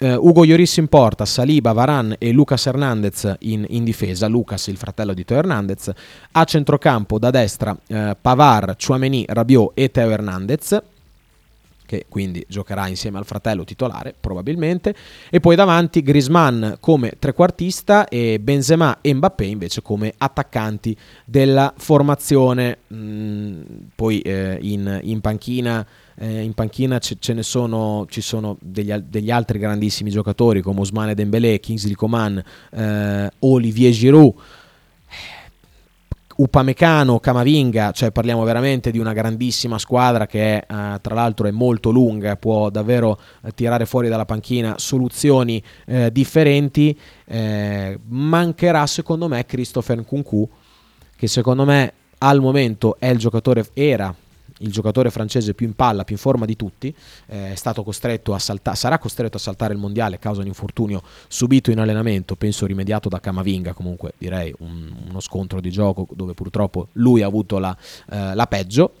Uh, Ugo Lloris in porta, Saliba, Varan e Lucas Hernandez in, in, difesa, Lucas il fratello di Teo Hernandez, a centrocampo da destra uh, Pavar, Chouameni, Rabiot e Teo Hernandez, che quindi giocherà insieme al fratello titolare probabilmente, e poi davanti Grisman come trequartista e Benzema e Mbappé invece come attaccanti della formazione, mm, poi eh, in, in panchina eh, in panchina ce, ne sono, ci sono degli, degli, altri grandissimi giocatori come Osmane Dembélé, Kingsley Coman, eh, Olivier Giroud. Upamecano, Camavinga, cioè parliamo veramente di una grandissima squadra che eh, tra l'altro è molto lunga, può davvero eh, tirare fuori dalla panchina soluzioni eh, differenti. Eh, mancherà secondo me Christopher Nkunku, che secondo me al momento è il giocatore, era il giocatore francese più in palla, più in forma di tutti, eh, costretto a saltare, sarà costretto a saltare il mondiale a causa di un infortunio subito in allenamento, penso rimediato da Camavinga, comunque direi un, uno scontro di gioco dove purtroppo lui ha avuto la, eh, la peggio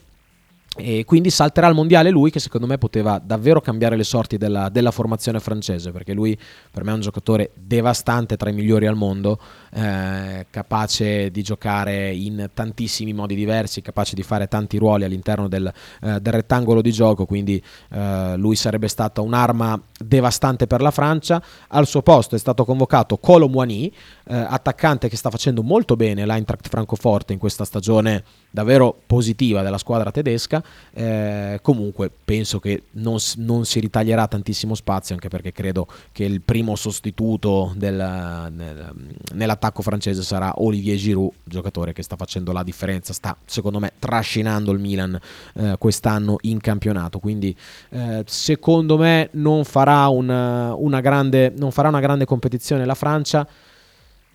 e quindi salterà al mondiale lui che secondo me poteva davvero cambiare le sorti della, della, formazione francese perché lui per me è un giocatore devastante tra i migliori al mondo eh, capace di giocare in tantissimi modi diversi capace di fare tanti ruoli all'interno del, eh, del rettangolo di gioco quindi eh, lui sarebbe stata un'arma devastante per la Francia. Al suo posto è stato convocato Colo Moigny eh, attaccante che sta facendo molto bene l'Eintracht Francoforte in questa stagione davvero positiva della squadra tedesca. Eh, comunque penso che non, non, si ritaglierà tantissimo spazio, anche perché credo che il primo sostituto del, nel, nell'attacco francese sarà Olivier Giroud, giocatore che sta facendo la differenza, sta secondo me trascinando il Milan eh, quest'anno in campionato. Quindi eh, secondo me non farà una, una, grande, non farà una grande competizione la Francia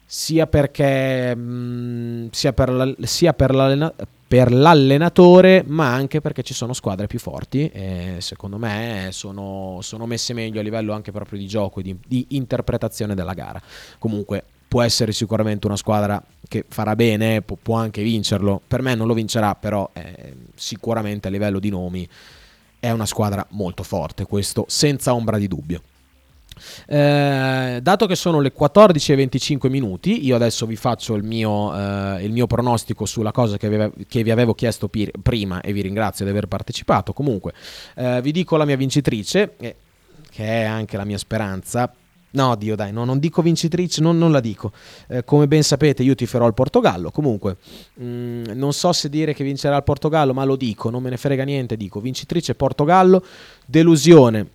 sia perché mh, mm, sia, per la, sia per, l'allena, per, l'allenatore ma anche perché ci sono squadre più forti e secondo me sono, sono messe meglio a livello anche proprio di gioco e di, di, interpretazione della gara. Comunque può essere sicuramente una squadra che farà bene può, anche vincerlo. Per me non lo vincerà però eh, sicuramente a livello di nomi è una squadra molto forte questo senza ombra di dubbio eh, dato che sono le 14 e 25 minuti, io adesso vi faccio il mio, eh, il mio pronostico sulla cosa che, aveva, che vi avevo chiesto pi- prima e vi ringrazio di aver partecipato. Comunque, eh, vi dico la mia vincitrice, che è anche la mia speranza. No, Dio, dai, no, non dico vincitrice, non, non la dico. Eh, come ben sapete, io tiferò il Portogallo. Comunque, mh, mm, non so se dire che vincerà il Portogallo, ma lo dico, non me ne frega niente. Dico vincitrice Portogallo, delusione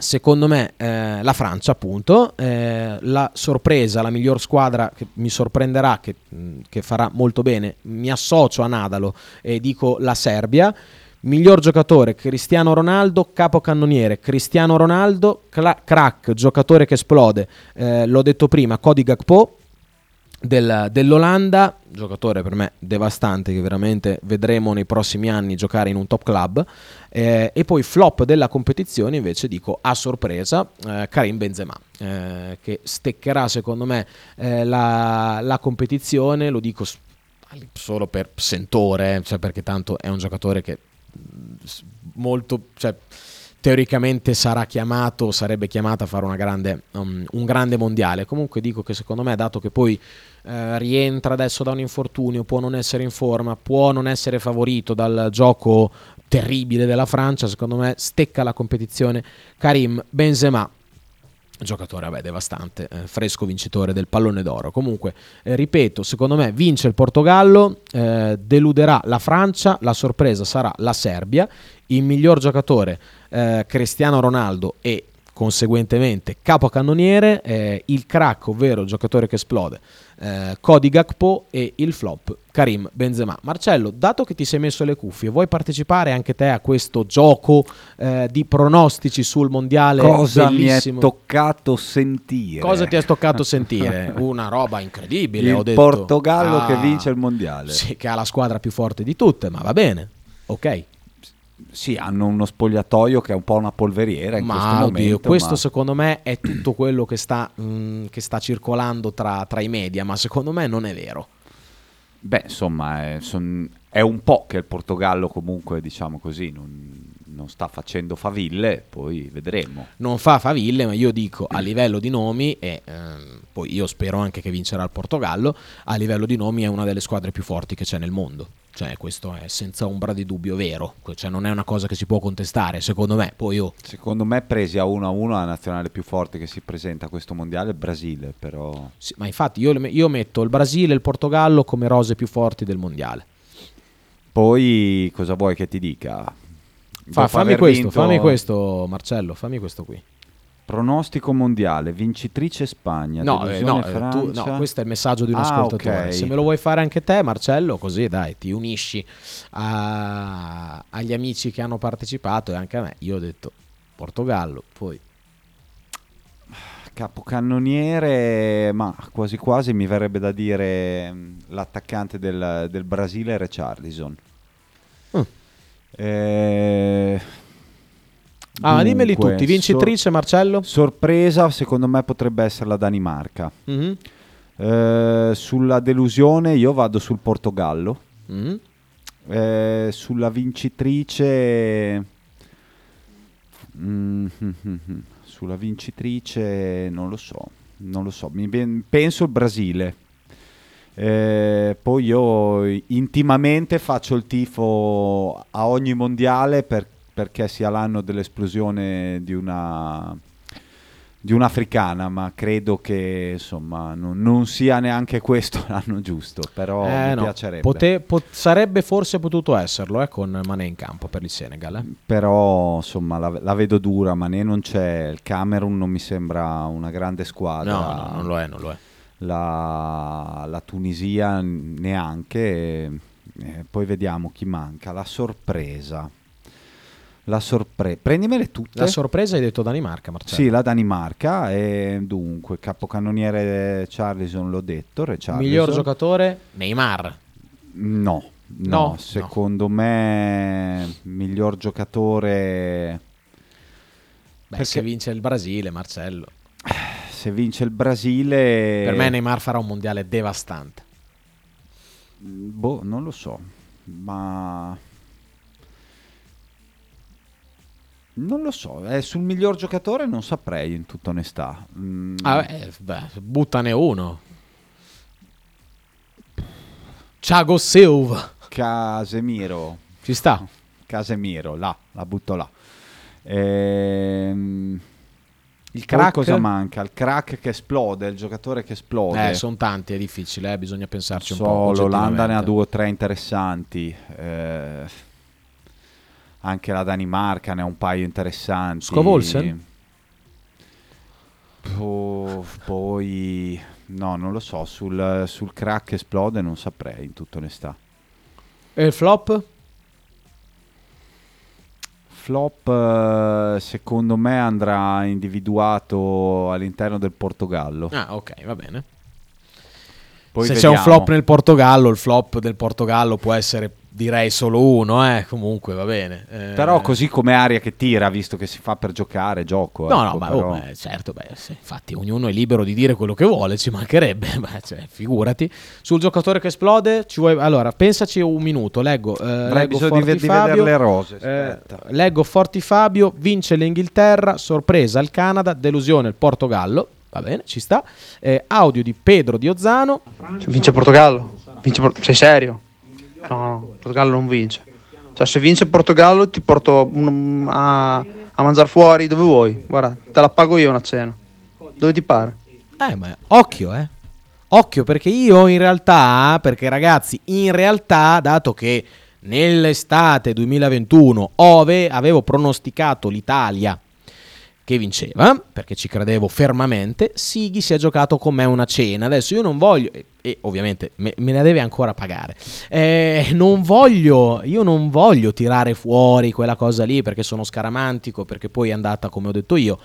secondo me eh, la Francia appunto eh, la sorpresa la miglior squadra che mi sorprenderà che, mm, che, farà molto bene mi associo a Nadalo e dico la Serbia. Miglior giocatore Cristiano Ronaldo capocannoniere. Cristiano Ronaldo cla- crack giocatore che esplode. Eh, l'ho detto prima Cody Gakpo del, dell'Olanda, giocatore per me devastante che veramente vedremo nei prossimi anni giocare in un top club. Eh, e poi flop della competizione invece dico a sorpresa eh, Karim Benzema eh, che steccherà secondo me eh, la, la, competizione, lo dico solo per sentore, cioè perché tanto è un giocatore che molto... Cioè, teoricamente sarà chiamato, sarebbe chiamato a fare grande, um, un grande mondiale. Comunque dico che secondo me, dato che poi eh, rientra adesso da un infortunio, può non essere in forma, può non essere favorito dal gioco terribile della Francia, secondo me stecca la competizione Karim Benzema giocatore vabbè, devastante, eh, fresco vincitore del pallone d'oro. Comunque, eh, ripeto, secondo me vince il Portogallo, eh, deluderà la Francia, la sorpresa sarà la Serbia, il miglior giocatore eh, Cristiano Ronaldo e conseguentemente capocannoniere, eh, il crack, ovvero il giocatore che esplode, eh, Cody Gakpo e il flop Karim Benzema. Marcello, dato che ti sei messo le cuffie, vuoi partecipare anche te a questo gioco eh, di pronostici sul mondiale? Cosa bellissimo? mi è toccato sentire? Cosa ti è toccato sentire? Una roba incredibile. Il. Portogallo ah, che vince il mondiale. Sì, che ha la squadra più forte di tutte, ma va bene. Ok. Sì, hanno uno spogliatoio che è un po' una polveriera in questo Ma oddio, momento. questo ma- secondo me è tutto quello che sta, mm, che sta circolando tra, tra i media, ma secondo me non è vero. Beh, insomma, è, son- è un po' che il Portogallo comunque, diciamo così, non, non sta facendo faville, poi vedremo. Non fa faville, ma io dico a livello di nomi, e ehm, poi io spero anche che vincerà il Portogallo, a livello di nomi è una delle squadre più forti che c'è nel mondo. Cioè, questo è senza ombra di dubbio vero. Cioè, non è una cosa che si può contestare, secondo me. Poi io Secondo me presi a 1 a 1 la nazionale più forte che si presenta a questo mondiale è il Brasile, però Sì, ma infatti io, io metto il Brasile e il Portogallo come rose più forti del mondiale. poi cosa vuoi che ti dica? Fa- fammi questo, vinto- fammi questo, Marcello, fammi questo qui. Pronostico mondiale, vincitrice Spagna, No, eh, no, eh, tu- no, questo è il messaggio di un Ah, ascoltatore. ok. Se me lo vuoi fare anche te, Marcello, così dai, ti unisci a- agli amici che hanno partecipato e anche a me. Io ho detto Portogallo, poi Capocannoniere, ma quasi quasi mi verrebbe da dire mm, l'attaccante del, del Brasile Richarlison. Mm. Eh, Ah, ma dimmeli dunque, tutti, vincitrice Marcello? sor- sorpresa, secondo me potrebbe essere la Danimarca. Mhm. Eh, sulla delusione io vado sul Portogallo. Mhm. Eh, sulla vincitrice Mm, mm, mm, mm. sulla vincitrice non lo so non lo so ven- penso il Brasile Eh, poi io intimamente faccio il tifo a ogni mondiale per- perché sia l'anno dell'esplosione di una di un'africana, ma credo che insomma non, non sia neanche questo l'anno giusto, però Eh, mi no. piacerebbe. Pote- po- sarebbe forse potuto esserlo eh, con Mané in campo per il Senegal. eh. Però insomma la, la vedo dura, Mané non c'è, il Camerun non mi sembra una grande squadra. No, no, non lo è, non lo è. La, la Tunisia neanche. poi vediamo chi manca. La sorpresa. La sorpresa. Prendimele tutte. La sorpresa hai detto Danimarca, Marcello. Sì, la Danimarca. E dunque, capocannoniere Charlison l'ho detto. Miglior giocatore? Neymar. No, no, No, secondo me miglior giocatore Beh, Perché- se vince il Brasile, Marcello. se vince il Brasile Per me Neymar farà un mondiale devastante. boh, non lo so, ma non lo so, eh, sul miglior giocatore non saprei in tutta onestà. Mm, Ah, eh, beh, buttane uno. Thiago Silva. Casemiro, Ci sta. Casemiro, là, la butto là. Ehm, Il poi crack. cosa manca? Il crack che esplode, il giocatore che esplode. Eh, sono tanti, è difficile, eh, bisogna pensarci un po'. So, l'Olanda ne ha due o tre interessanti. eh, anche la Danimarca ne ha un paio interessanti. Scovolsen? Oh, poi no, non lo so. Sul, sul crack esplode, non saprei in tutta onestà. E il flop? Flop, eh, secondo me, andrà individuato all'interno del Portogallo. Ah, ok, va bene. Poi Se c'è un vediamo. flop nel Portogallo, il flop del Portogallo può essere, direi, solo uno, eh. Comunque, va bene. Eh, Però così come aria che tira, visto che si fa per giocare, gioco. No, ecco, no, ma però- oh, beh, certo, beh, sì, infatti ognuno è libero di dire quello che vuole, ci mancherebbe, beh, cioè, figurati. Sul giocatore che esplode, ci vuoi... allora, pensaci un minuto, leggo. eh, Avrei leggo bisogno di, Forti di Fabio, vedere le rose. eh, leggo Forti Fabio, vince l'Inghilterra, sorpresa il Canada, delusione il Portogallo, va bene, ci sta. Eh, audio di Pedro di Ozzano, vince Portogallo? Vince Por- sei serio? No, no, Portogallo non vince. Cioè, se vince Portogallo ti porto a, a mangiare fuori dove vuoi. Guarda, te la pago io una cena. Dove ti pare? Eh, ma occhio, eh. Occhio perché io in realtà, perché ragazzi, in realtà, dato che nell'estate 2021 ove avevo pronosticato l'Italia che vinceva, perché ci credevo fermamente, Sighi si è giocato con me una cena. Adesso io non voglio, e, e ovviamente me, me la deve ancora pagare, eh, non voglio, io non voglio tirare fuori quella cosa lì perché sono scaramantico, perché poi è andata come ho detto io,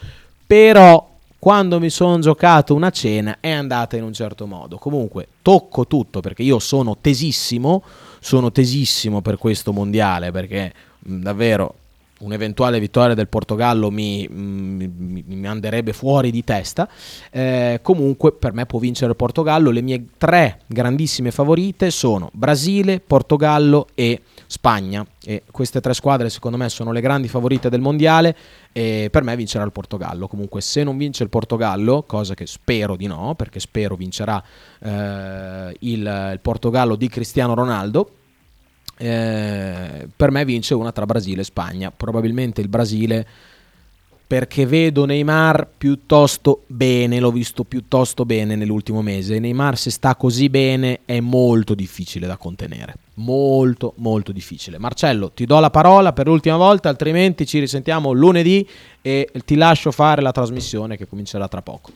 però quando mi sono giocato una cena è andata in un certo modo. Comunque tocco tutto perché io sono tesissimo, sono tesissimo per questo mondiale perché davvero un'eventuale vittoria del Portogallo mi, mi, mi- manderebbe fuori di testa. Eh, comunque per me può vincere il Portogallo. Le mie tre grandissime favorite sono Brasile, Portogallo e Spagna. E queste tre squadre secondo me sono le grandi favorite del mondiale e per me vincerà il Portogallo. Comunque se non vince il Portogallo, cosa che spero di no, perché spero vincerà eh, il, il Portogallo di Cristiano Ronaldo, eh, per me vince una tra Brasile e Spagna. Probabilmente il Brasile perché vedo Neymar piuttosto bene, l'ho visto piuttosto bene nell'ultimo mese. Neymar se sta così bene è molto difficile da contenere. Molto molto difficile. Marcello, ti do la parola per l'ultima volta, altrimenti ci risentiamo lunedì e ti lascio fare la trasmissione che comincerà tra poco.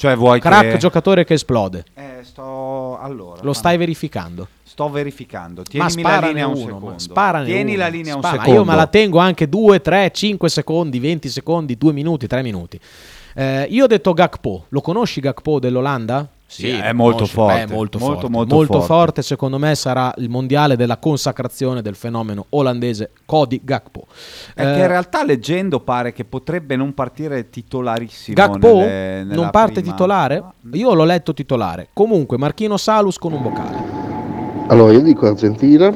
Cioè vuoi Crack che... giocatore che esplode. Eh, sto... Allora, Lo stai verificando. sto verificando. Ma Tienimi la linea un uno, secondo. sparane Tieni uno. la linea un Spara- ma secondo. Io me la tengo anche 2, 3, 5 secondi, 20 secondi, 2 minuti, 3 minuti. Eh, io ho detto Gakpo. Lo conosci Gakpo dell'Olanda? Sì, è molto forte, è molto, molto, forte. molto forte. forte. Secondo me sarà il mondiale della consacrazione del fenomeno olandese Cody Gakpo. È Eh, che in realtà leggendo pare che potrebbe non partire titolarissimo. Gakpo nelle- nella non parte prima- titolare? Io l'ho letto titolare. Comunque Marchino Salus con un vocale. Allora io dico Argentina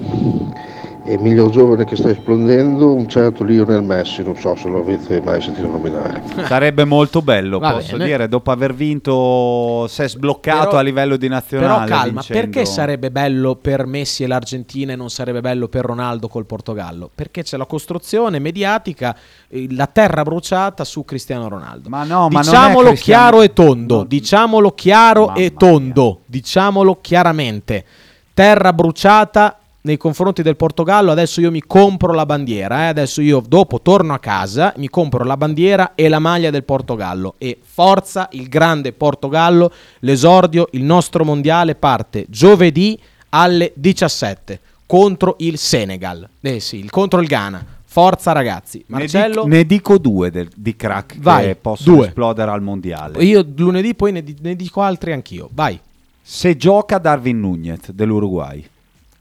e il miglior giovane che sta esplodendo un certo Lionel Messi, non so se lo avete mai sentito nominare. Sarebbe molto bello, Va posso bene. dire, dopo aver vinto, si è sbloccato Però- a livello di nazionale. Però calma, vincendo- perché sarebbe bello per Messi e l'Argentina e non sarebbe bello per Ronaldo col Portogallo? Perché c'è la costruzione mediatica, eh, la terra bruciata su Cristiano Ronaldo. Ma no, ma non è diciamolo Cristiano- chiaro e tondo, non- diciamolo chiaro Mamma e tondo, diciamolo chiaramente. Terra bruciata nei confronti del Portogallo, adesso io mi compro la bandiera, eh, adesso io dopo torno a casa, mi compro la bandiera e la maglia del Portogallo e forza il grande Portogallo, l'esordio, il nostro mondiale parte giovedì alle 17 contro il Senegal, eh sì, il- contro il Ghana. Forza ragazzi, Ne, Marcello. dic- ne dico due del- di crack Vai, che possono due. esplodere al mondiale. Io lunedì poi ne, ne dico altri anch'io. Vai. Se gioca Darwin Nunez dell'Uruguay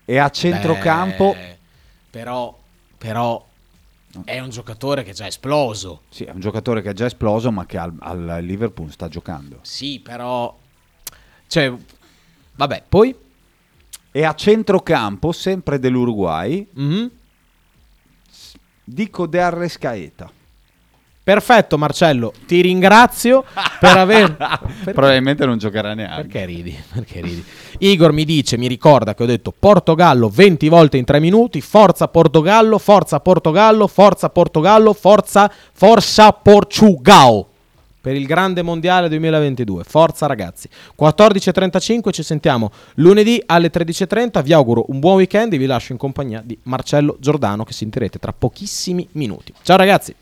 e a centrocampo, Beh, però, però è un giocatore che è già esploso. sì, è un giocatore che è già esploso, ma che al, al Liverpool sta giocando. Sì, però... Cioè, vabbè, poi... E a centrocampo, sempre dell'Uruguay, Mhm. dico De Arrescaeta. Perfetto Marcello, ti ringrazio per aver... Probabilmente non giocherà neanche. Perché ridi? Perché ridi? Igor mi dice, mi ricorda che ho detto Portogallo 20 volte in 3 minuti, forza Portogallo, forza Portogallo, forza Portogallo, forza, forza Portugal per il grande mondiale 2022. Forza ragazzi. 14.35 ci sentiamo lunedì alle 13.30, vi auguro un buon weekend e vi lascio in compagnia di Marcello Giordano che sentirete tra pochissimi minuti. Ciao ragazzi!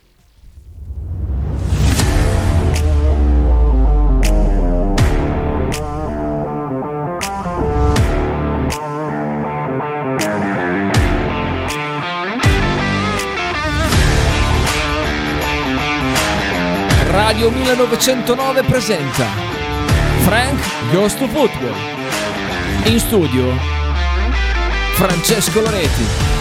Radio 1909 presenta Frank Goes to Football. In studio Francesco Loreti.